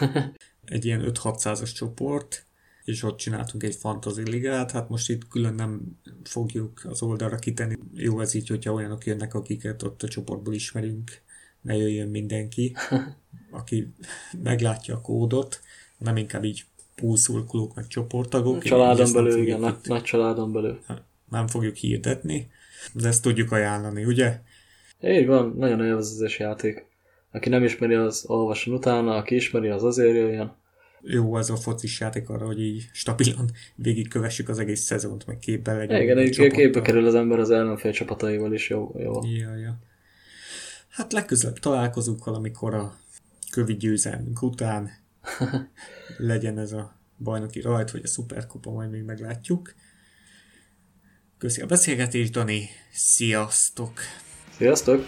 Speaker 1: Egy ilyen 5-600-as csoport, és ott csináltunk egy fantasy ligát, hát most itt külön nem fogjuk az oldalra kitenni. Jó ez így, hogyha olyanok jönnek, akiket ott a csoportból ismerünk, ne jöjjön mindenki, aki meglátja a kódot, nem inkább így púszulkulók, meg csoporttagok.
Speaker 2: Családon belül, igen, nagy, nagy családon belül.
Speaker 1: Nem fogjuk hirdetni, de ezt tudjuk ajánlani, ugye?
Speaker 2: Így van, nagyon élvezős játék. Aki nem ismeri, az olvasson utána, aki ismeri, az azért jöjjön.
Speaker 1: Jó, ez a focis játék arra, hogy így stabilan végigkövessük az egész szezont, meg képbe legyen.
Speaker 2: Igen, egy képbe kerül az ember az ellenfél csapataival is, jó. jó.
Speaker 1: Ja, ja. Hát legközelebb találkozunk valamikor a kövi győzelmünk után. legyen ez a bajnoki rajt, vagy a szuperkupa, majd még meglátjuk. Köszi a beszélgetést, Dani. Sziasztok!
Speaker 2: Sziasztok!